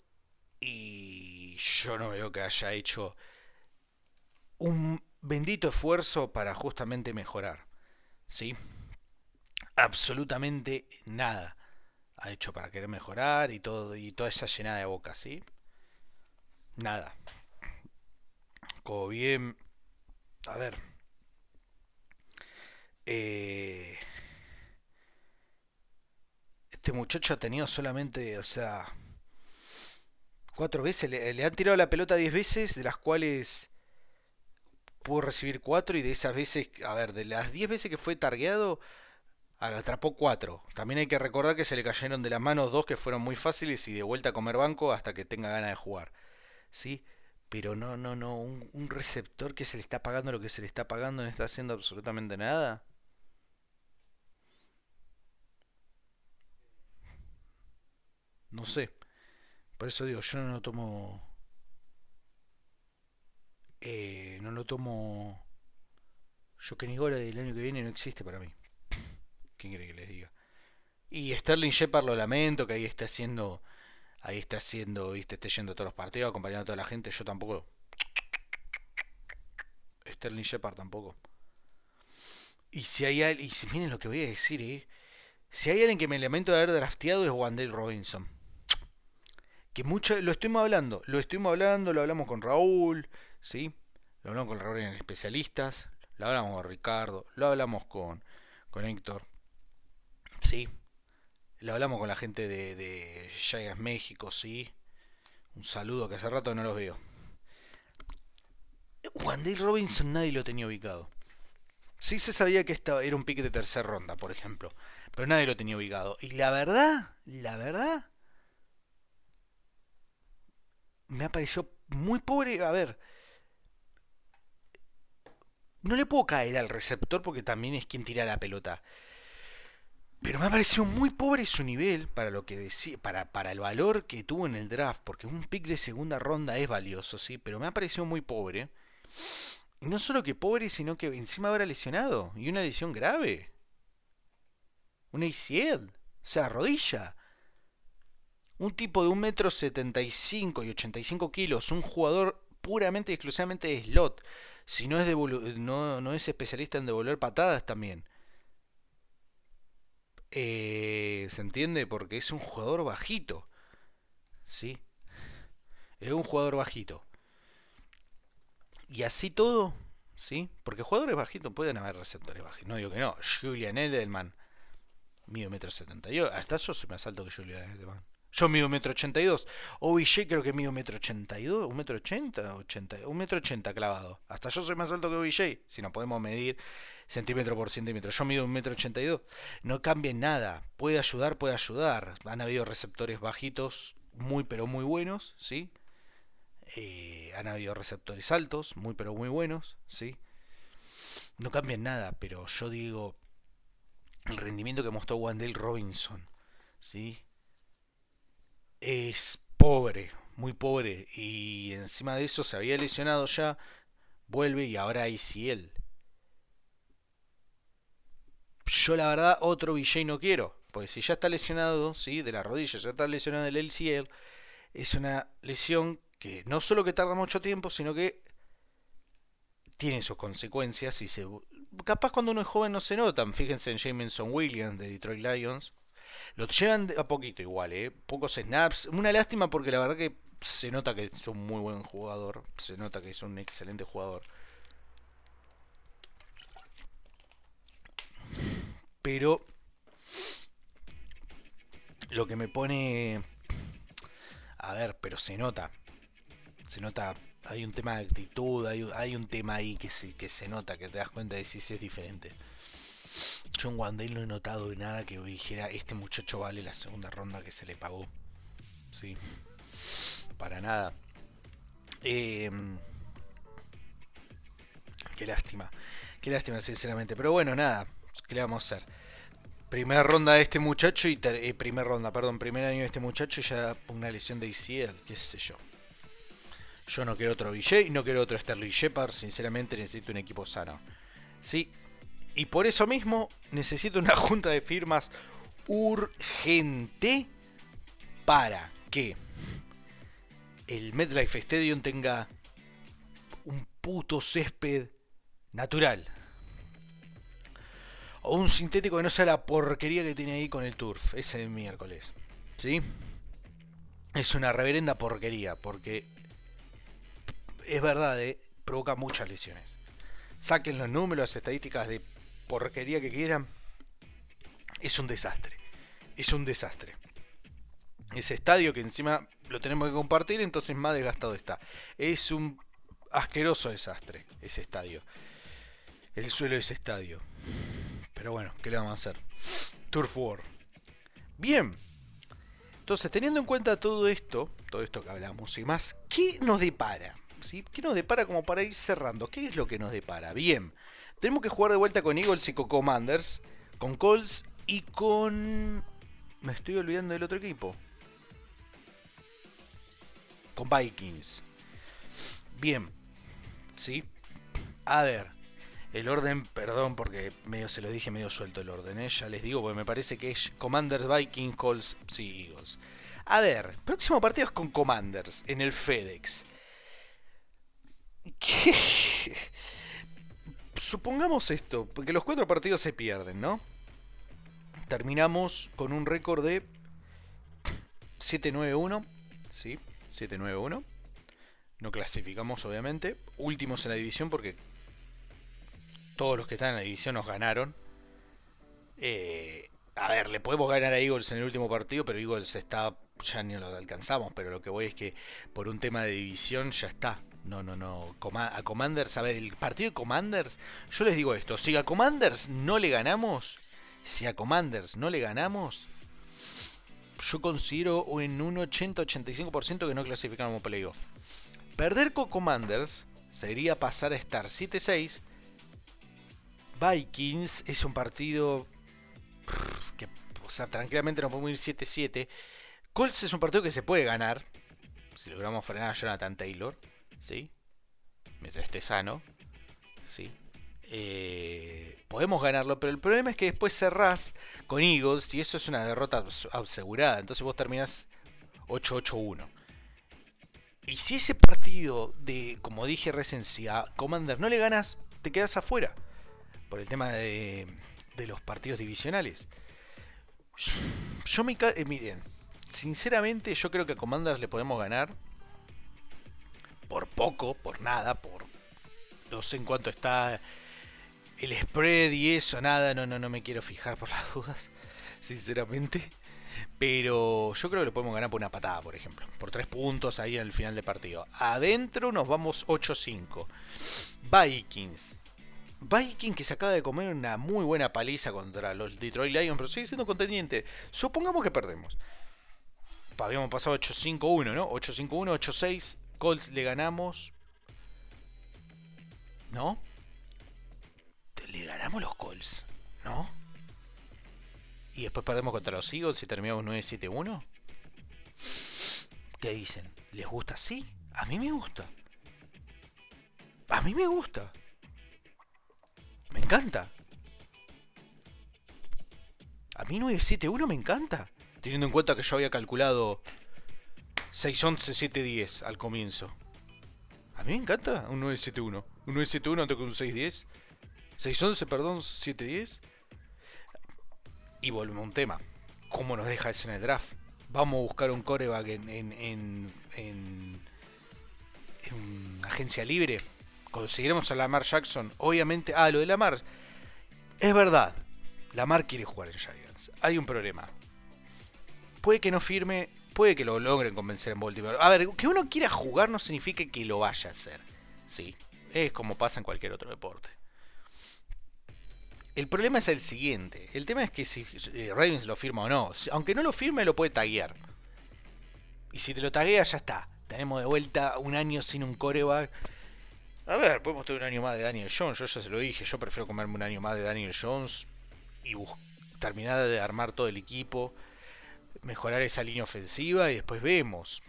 y yo no veo que haya hecho un bendito esfuerzo para justamente mejorar. ¿Sí? Absolutamente nada ha hecho para querer mejorar y todo y toda esa llenada de boca, ¿sí? Nada. Como bien, a ver. Eh, este muchacho ha tenido solamente, o sea, cuatro veces, le, han tirado la pelota diez veces, de las cuales pudo recibir cuatro y de esas veces, a ver, de las diez veces que fue targeado, atrapó cuatro. También hay que recordar que se le cayeron de las manos dos que fueron muy fáciles y de vuelta a comer banco hasta que tenga ganas de jugar. ¿Sí? Pero no, no, no, un receptor que se le está pagando lo que se le está pagando no está haciendo absolutamente nada. No sé. Por eso digo, yo no lo tomo. Eh, no lo tomo. Yo que ni gola del año que viene no existe para mí. ¿Quién quiere que les diga? Y Sterling Shepard lo lamento, que ahí está haciendo. Ahí está haciendo, viste, está yendo a todos los partidos, acompañando a toda la gente. Yo tampoco. Sterling Shepard tampoco. Y si hay alguien. Y si miren lo que voy a decir, eh. Si hay alguien que me lamento de haber drafteado es Wandale Robinson que mucho, lo estuvimos hablando, lo estuvimos hablando, lo hablamos con Raúl, ¿sí? Lo hablamos con Raúl en especialistas, lo hablamos con Ricardo, lo hablamos con, con Héctor, ¿sí? Lo hablamos con la gente de, de México, ¿sí? Un saludo que hace rato no los veo. Juan Robinson nadie lo tenía ubicado. Sí se sabía que esta era un pique de tercera ronda, por ejemplo. Pero nadie lo tenía ubicado. Y la verdad, la verdad, me ha parecido muy pobre. A ver, no le puedo caer al receptor porque también es quien tira la pelota. Pero me ha parecido muy pobre su nivel para lo que decía, para, para el valor que tuvo en el draft, porque un pick de segunda ronda es valioso, sí, pero me ha parecido muy pobre. Y no solo que pobre, sino que encima ahora lesionado. Y una lesión grave. Una ACL. O sea, rodilla. Un tipo de un metro setenta y 85 kilos. Un jugador puramente y exclusivamente de slot. Si no es, no, no es especialista en devolver patadas también. Eh, ¿Se entiende? Porque es un jugador bajito. ¿Sí? Es un jugador bajito. Y así todo, ¿sí? Porque jugadores bajitos pueden haber receptores bajitos. No digo que no. Julian Edelman, mido metro setenta Hasta yo soy más alto que Julian Edelman. Yo mido metro ochenta y dos. OBJ creo que mido metro ochenta y dos. Un metro ochenta, ochenta, un metro ochenta clavado. Hasta yo soy más alto que OBJ. Si no podemos medir centímetro por centímetro. Yo mido un metro ochenta y dos. No cambie nada. Puede ayudar, puede ayudar. Han habido receptores bajitos muy pero muy buenos, ¿sí? Eh, han habido receptores altos, muy pero muy buenos, ¿sí? No cambian nada, pero yo digo, el rendimiento que mostró Wendell Robinson, ¿sí? Es pobre, muy pobre, y encima de eso se había lesionado ya, vuelve y ahora hay él. Yo la verdad otro VJ no quiero, porque si ya está lesionado, ¿sí? De la rodilla, ya está lesionado del LCL, es una lesión que no solo que tarda mucho tiempo, sino que tiene sus consecuencias y se capaz cuando uno es joven no se notan. Fíjense en Jameson Williams de Detroit Lions. Lo llevan a poquito igual, ¿eh? Pocos snaps. Una lástima porque la verdad que se nota que es un muy buen jugador. Se nota que es un excelente jugador. Pero lo que me pone... A ver, pero se nota se nota, hay un tema de actitud, hay, hay un tema ahí que se, que se nota, que te das cuenta de si es diferente. Yo en Wandale no he notado nada que dijera, este muchacho vale la segunda ronda que se le pagó. Sí, para nada. Em, qué lástima, qué lástima sinceramente. Pero bueno, nada, ¿qué le vamos a hacer? Primera ronda de este muchacho y eh, primera ronda, perdón, primer año de este muchacho y ya una lesión de ICL, qué sé yo. Yo no quiero otro y no quiero otro Sterling Shepard. Sinceramente necesito un equipo sano. ¿Sí? Y por eso mismo necesito una junta de firmas urgente para que el MetLife Stadium tenga un puto césped natural. O un sintético que no sea la porquería que tiene ahí con el turf, ese miércoles. ¿Sí? Es una reverenda porquería, porque es verdad, eh, provoca muchas lesiones. Saquen los números, las estadísticas de porquería que quieran. Es un desastre. Es un desastre. Ese estadio que encima lo tenemos que compartir, entonces más desgastado está. Es un asqueroso desastre ese estadio. El suelo de ese estadio. Pero bueno, ¿qué le vamos a hacer? Turf War. Bien. Entonces, teniendo en cuenta todo esto, todo esto que hablamos y más, ¿qué nos depara? ¿Qué nos depara como para ir cerrando? ¿Qué es lo que nos depara? Bien, tenemos que jugar de vuelta con Eagles y con Commanders, con Colts y con... Me estoy olvidando del otro equipo. Con Vikings. Bien, ¿sí? A ver, el orden, perdón porque medio se lo dije medio suelto el orden, ¿eh? ya les digo, porque me parece que es Commanders, Vikings, Colts, sí, Eagles. A ver, próximo partido es con Commanders en el FedEx. Supongamos esto, porque los cuatro partidos se pierden, ¿no? Terminamos con un récord de 7-9-1, ¿sí? 7-9-1. No clasificamos, obviamente. Últimos en la división porque todos los que están en la división nos ganaron. Eh, a ver, le podemos ganar a Eagles en el último partido, pero Eagles está. Ya ni lo alcanzamos. Pero lo que voy es que por un tema de división ya está. No, no, no. a Commanders, a ver, el partido de Commanders. Yo les digo esto: si a Commanders no le ganamos. Si a Commanders no le ganamos. Yo considero en un 80-85% que no clasificamos playoff. Perder con Commanders sería pasar a estar 7-6. Vikings es un partido que, o sea, tranquilamente nos podemos ir 7-7. Colts es un partido que se puede ganar. Si logramos frenar a Jonathan Taylor. ¿Sí? Mientras esté sano. ¿Sí? Eh, podemos ganarlo, pero el problema es que después cerrás con Eagles y eso es una derrota asegurada. Entonces vos terminás 8-8-1. Y si ese partido de, como dije recién, si a Commander no le ganas, te quedas afuera. Por el tema de, de los partidos divisionales. Yo me... Eh, miren, sinceramente yo creo que a Commander le podemos ganar. Por poco, por nada, por... No sé en cuánto está el spread y eso, nada, no, no, no me quiero fijar por las dudas, sinceramente. Pero yo creo que lo podemos ganar por una patada, por ejemplo. Por tres puntos ahí en el final del partido. Adentro nos vamos 8-5. Vikings. Vikings que se acaba de comer una muy buena paliza contra los Detroit Lions, pero sigue siendo contendiente. Supongamos que perdemos. Habíamos pasado 8-5-1, ¿no? 8-5-1, 8-6. Colts le ganamos. ¿No? Le ganamos los Colts, ¿no? y después perdemos contra los Eagles y terminamos 9-7-1? ¿Qué dicen? ¿Les gusta así? A mí me gusta. A mí me gusta. Me encanta. A mí 9-7-1 me encanta. Teniendo en cuenta que yo había calculado 6-11-7-10 al comienzo. A mí me encanta un 9-7-1. Un 9-7-1 antes que un 6-10. 6-11, perdón, 7-10. Y volvemos a un tema. ¿Cómo nos deja eso en el draft? Vamos a buscar un coreback en, en, en, agencia libre. Conseguiremos a Lamar Jackson. Obviamente, ah, lo de Lamar. Es verdad. Lamar quiere jugar en Giants. Hay un problema. Puede que no firme, puede que lo logren convencer en Baltimore. A ver, que uno quiera jugar no significa que lo vaya a hacer. Sí, es como pasa en cualquier otro deporte. El problema es el siguiente. El tema es que si eh, Ravens lo firma o no. Aunque no lo firme, lo puede taguear. Y si te lo taguea, ya está. Tenemos de vuelta un año sin un coreback. A ver, podemos tener un año más de Daniel Jones. Yo ya se lo dije. Yo prefiero comerme un año más de Daniel Jones. Y terminar de armar todo el equipo. Mejorar esa línea ofensiva. Y después vemos.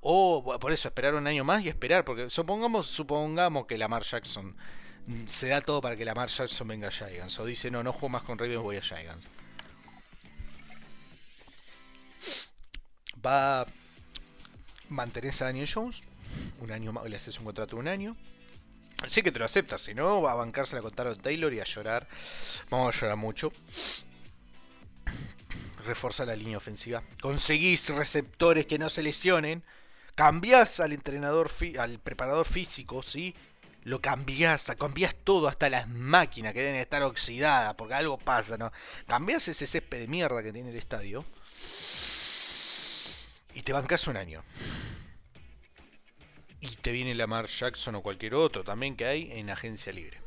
O por eso esperar un año más y esperar. Porque supongamos, supongamos que Lamar Jackson se da todo para que la Jackson venga a Giants. O dice, no, no juego más con Ravens, voy a Giants. Va a mantenerse a Daniel Jones. Un año más, le haces un contrato de un año. Sí que te lo aceptas, si no, va a bancarse la contar a Taylor y a llorar. Vamos a llorar mucho. Reforza la línea ofensiva. Conseguís receptores que no se lesionen. Cambiás al entrenador, al preparador físico, ¿sí? lo cambiás, cambiás todo, hasta las máquinas que deben estar oxidadas, porque algo pasa, ¿no? Cambiás ese césped de mierda que tiene el estadio y te bancas un año. Y te viene Lamar Jackson o cualquier otro también que hay en agencia libre.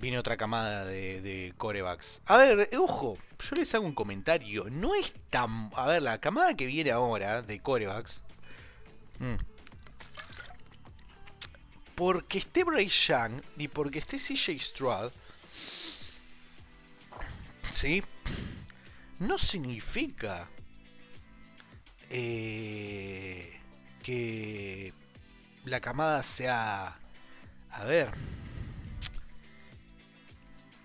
Viene otra camada de, corebacks. A ver, ojo, yo les hago un comentario. No es tan. A ver, la camada que viene ahora de corebacks. Mm, porque esté Bryce Young y porque esté CJ Stroud, ¿sí? No significa eh, que la camada sea... A ver...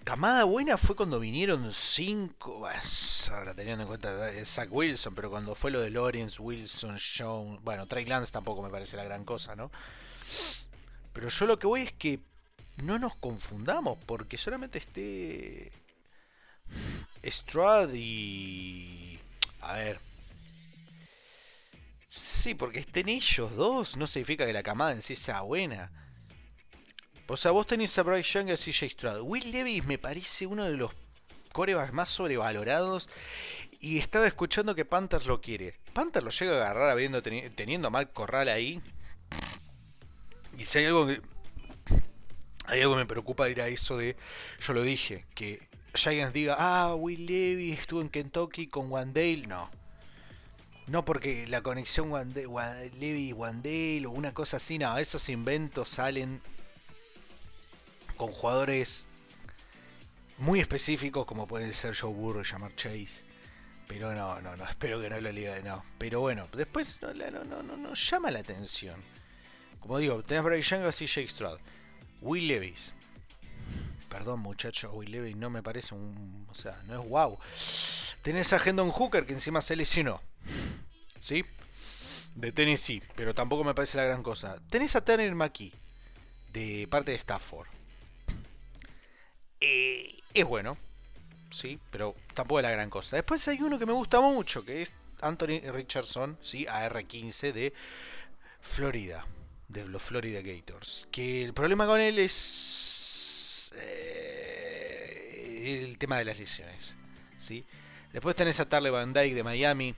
Camada buena fue cuando vinieron cinco. ahora teniendo en cuenta Zach Wilson, pero cuando fue lo de Lawrence, Wilson, Jones. Bueno, Trey Lance tampoco me parece la gran cosa, ¿no? Pero yo lo que voy es que no nos confundamos, porque solamente esté Strad y... A ver. Sí, porque estén ellos dos, no significa que la camada en sí sea buena. O sea, vos tenés a Bryce Young y a CJ Stroud. Will Levis me parece uno de los corebacks más sobrevalorados. Y estaba escuchando que Panthers lo quiere. Panthers lo llega a agarrar habiendo teniendo a Matt Corral ahí. Y si hay algo que. Hay algo que me preocupa ir a eso de. Yo lo dije, que Giants diga, ah, Will Levis estuvo en Kentucky con Wandale. No. No porque la conexión Levis-Wandale o una cosa así, no, esos inventos salen con jugadores muy específicos como pueden ser Joe Burrow y llamar Chase. Pero no, no, no, espero que no lo liga no. Pero bueno, después no, no, no, no, no llama la atención. Como digo, tenés Bryce Young y Jake Stroud. Will Levis. Perdón muchachos, Will Levis no me parece un... O sea, no es wow. Tenés a Hendon Hooker que encima se lesionó. ¿Sí? De Tennessee, pero tampoco me parece la gran cosa. Tenés a Tanner McKee de parte de Stafford. Eh, es bueno, sí, pero tampoco es la gran cosa. Después hay uno que me gusta mucho, que es Anthony Richardson, sí, AR-15 de Florida, de los Florida Gators. Que el problema con él es eh, el tema de las lesiones, sí. Después tenés a Tarle Van Dyke de Miami.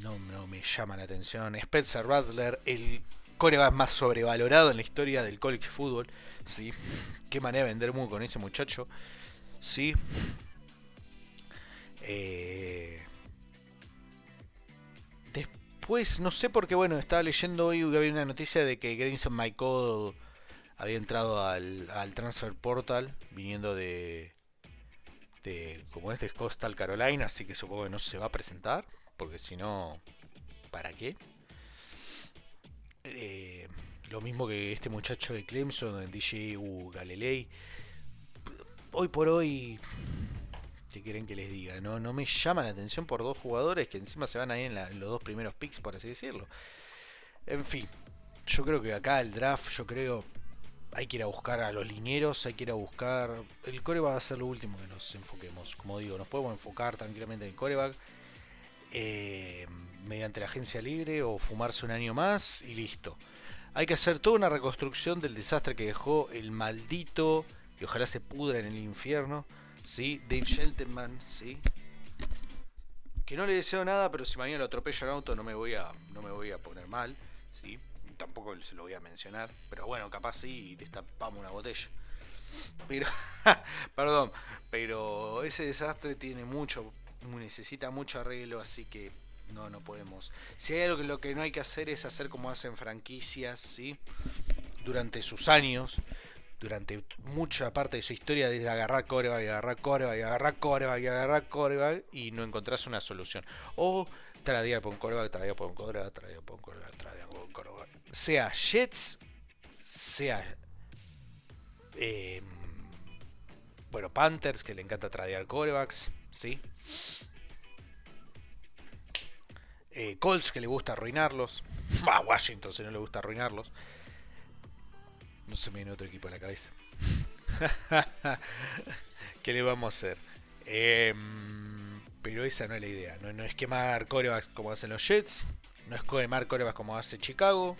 No, no me llama la atención. Spencer Rattler, el coreback más sobrevalorado en la historia del college football. ¿Sí? Qué manera de vender muy con ese muchacho. ¿sí? Eh, después, no sé por qué, bueno, estaba leyendo hoy que había una noticia de que Grayson Michael había entrado al, transfer portal viniendo de, de como es de Coastal Carolina, así que supongo que no se va a presentar, porque si no, ¿para qué? Eh, lo mismo que este muchacho de Clemson, el DJ U Galilei. Hoy por hoy, ¿qué quieren que les diga? No, no me llama la atención por dos jugadores que encima se van ahí en, en los dos primeros picks, por así decirlo. En fin, yo creo que acá el draft, yo creo, hay que ir a buscar a los linieros, hay que ir a buscar. El coreback va a ser lo último que nos enfoquemos. Como digo, nos podemos enfocar tranquilamente en el coreback. Eh, mediante la agencia libre o fumarse un año más y listo. Hay que hacer toda una reconstrucción del desastre que dejó el maldito, y ojalá se pudra en el infierno, ¿sí? Dave Shelterman, ¿sí? Que no le deseo nada, pero si mañana lo atropello en auto no me voy a, no me voy a poner mal, ¿sí? Tampoco se lo voy a mencionar, pero bueno, capaz sí destapamos una botella. Pero, perdón, pero ese desastre tiene mucho, necesita mucho arreglo, así que no, no podemos. Si hay algo que lo que no hay que hacer es hacer como hacen franquicias, ¿sí? Durante sus años, durante mucha parte de su historia, desde agarrar coreback agarrar coreback agarrar coreback y agarrar coreback y no encontrás una solución. O tradear por un coreback, tradear por un coreback, tradear por un coreback, tradear por un coreback. Sea Jets, sea. Em, bueno, Panthers, que le encanta tradear corebacks, ¿sí? Eh, Colts que le gusta arruinarlos. A Washington si no le gusta arruinarlos. No se me viene otro equipo a la cabeza. ¿Qué le vamos a hacer? Em, pero esa no es la idea. No, es quemar corebacks como hacen los Jets. No es quemar corebacks como hace Chicago.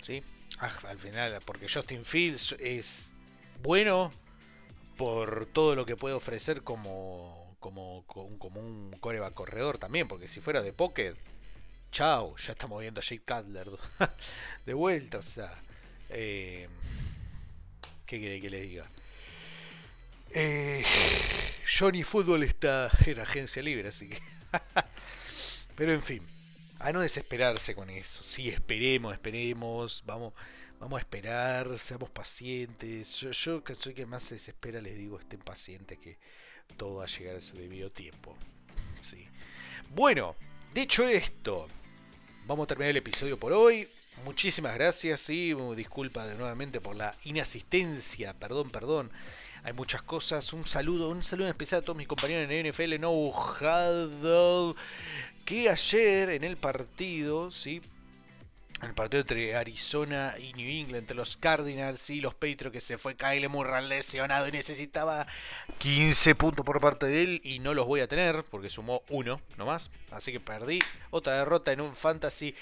¿Sí? Ah, al final, porque Justin Fields es bueno por todo lo que puede ofrecer como como, como, un coreback corredor también, porque si fuera de pocket, chao, ya estamos viendo a Jake Cutler de vuelta, o sea, eh, ¿qué quiere que les diga? Eh, Johnny Football está en agencia libre, así que... Pero en fin, a no desesperarse con eso. Sí, esperemos, esperemos, vamos, vamos a esperar, seamos pacientes. Yo, yo que soy que más se desespera, les digo, estén pacientes que todo va a llegar a ese debido tiempo. Sí. Bueno, dicho esto, vamos a terminar el episodio por hoy. Muchísimas gracias y disculpa de nuevamente por la inasistencia, perdón, perdón. Hay muchas cosas. Un saludo, un saludo especial a todos mis compañeros en NFL No Huddle. Que ayer en el partido, ¿sí? El partido entre Arizona y New England, entre los Cardinals y los Patriots, que se fue Kyle Murray lesionado y necesitaba 15 puntos por parte de él y no los voy a tener porque sumó uno nomás. Así que perdí otra derrota en un fantasy.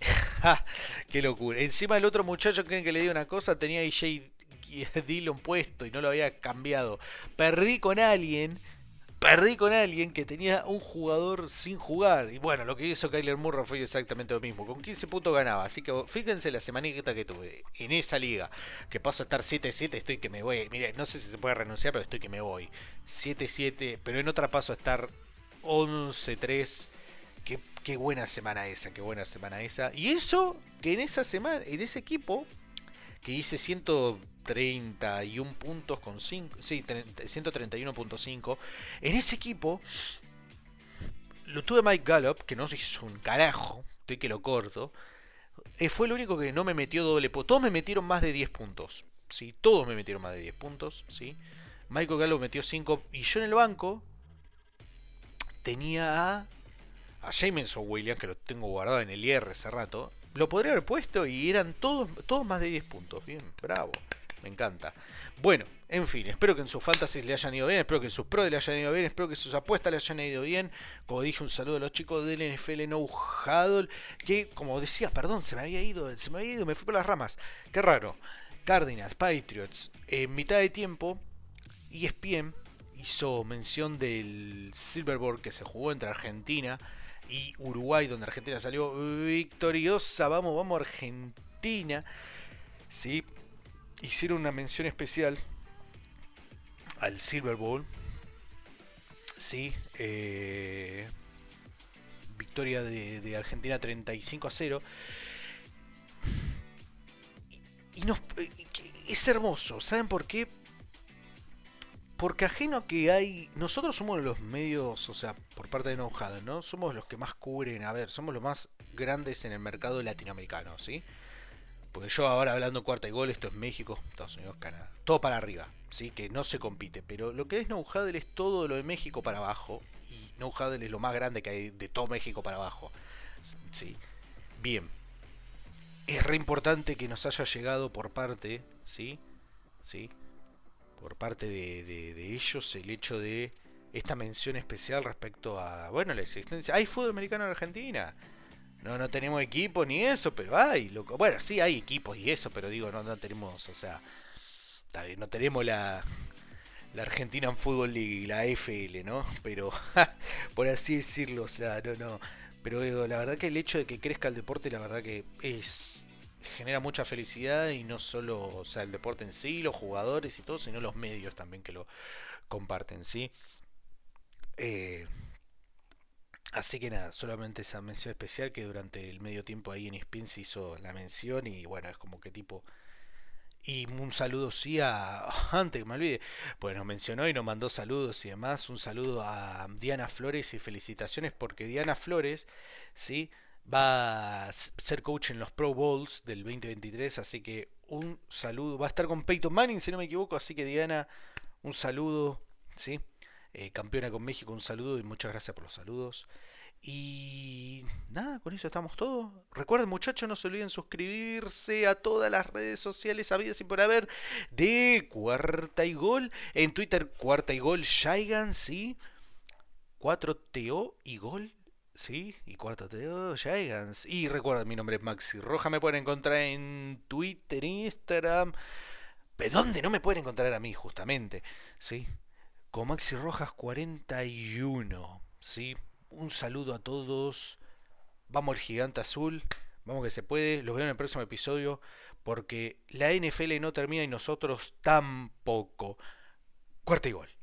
¡Qué locura! Encima el otro muchacho, creen que le di una cosa, tenía a Dillon puesto y no lo había cambiado. Perdí con alguien perdí con alguien que tenía un jugador sin jugar. Y bueno, lo que hizo Kyler Murray fue exactamente lo mismo. Con 15 puntos ganaba. Así que fíjense la semanita que tuve en esa liga. Que paso a estar 7-7, estoy que me voy. Mire, no sé si se puede renunciar, pero estoy que me voy. 7-7, pero en otra paso a estar 11-3. Qué, qué buena semana esa, qué buena semana esa. Y eso que en esa semana, en ese equipo, que hice 131 puntos con 5, sí, 131.5. En ese equipo lo tuve Mike Gallup, que no se hizo un carajo, estoy que lo corto. Eh, fue el único que no me metió doble punto. Todos me metieron más de 10 puntos. ¿sí? Todos me metieron más de 10 puntos. ¿sí? Michael Gallup metió 5. Y yo en el banco tenía a, a Jameson Williams, que lo tengo guardado en el IR hace rato lo podría haber puesto y eran todos, todos más de 10 puntos. Bien, bravo. Me encanta. Bueno, en fin, espero que en sus fantasies le hayan ido bien, espero que en sus pros le hayan ido bien, espero que sus apuestas le hayan ido bien. Como dije, un saludo a los chicos del NFL No Huddle, que como decía, perdón, se me había ido, se me había ido, me fui por las ramas. Qué raro. Cardinals, Patriots, en mitad de tiempo, ESPN hizo mención del Silver Bowl que se jugó entre Argentina y Uruguay, donde Argentina salió victoriosa. Vamos, vamos, Argentina. Sí, hicieron una mención especial al Silver Bowl. Sí, eh, victoria de, Argentina 35 a 0. Y, nos, es hermoso, ¿saben por qué? Porque ajeno que hay, nosotros somos los medios, o sea, por parte de Nojada, ¿no? Somos los que más cubren, a ver, somos los más grandes en el mercado latinoamericano, ¿sí? Porque yo ahora hablando cuarta y gol, esto es México, Estados Unidos, Canadá. Todo para arriba, ¿sí? Que no se compite. Pero lo que es No es todo lo de México para abajo. Y No es lo más grande que hay de todo México para abajo. ¿Sí? Bien. Es re importante que nos haya llegado por parte, ¿sí? ¿Sí? Por parte de, ellos el hecho de esta mención especial respecto a, bueno, la existencia. Hay fútbol americano en Argentina. No, no tenemos equipo ni eso, pero hay. Loco. Bueno, sí hay equipos y eso, pero digo, no, no tenemos, o sea, no tenemos la, la Argentina en Fútbol League, la FL, ¿no? Pero, por así decirlo, o sea, no, no. Pero la verdad que el hecho de que crezca el deporte, la verdad que es genera mucha felicidad y no solo o sea, el deporte en sí, los jugadores y todo, sino los medios también que lo comparten, ¿sí? Eh, así que nada, solamente esa mención especial que durante el medio tiempo ahí en Spin se hizo la mención y bueno, es como que tipo... Y un saludo sí a... Antes que me olvide, pues nos mencionó y nos mandó saludos y demás. Un saludo a Diana Flores y felicitaciones porque Diana Flores, ¿sí? Va a ser coach en los Pro Bowls del 2023, así que un saludo. Va a estar con Peyton Manning, si no me equivoco, así que Diana, un saludo, ¿sí? Eh, campeona con México, un saludo y muchas gracias por los saludos. Y nada, con eso estamos todos. Recuerden muchachos, no se olviden suscribirse a todas las redes sociales habidas y por haber de Cuarta y Gol. En Twitter, Cuarta y Gol, Shaigan, ¿sí? 4TO y Gol Sí, y cuarto Teo Gigants. Y recuerda, mi nombre es Maxi Roja. Me pueden encontrar en Twitter, Instagram. ¿De dónde no me pueden encontrar a mí, justamente? Sí, con Maxi Rojas 41. Sí, un saludo a todos. Vamos el gigante azul. Vamos que se puede. Los veo en el próximo episodio. Porque la NFL no termina y nosotros tampoco. Cuarta y gol.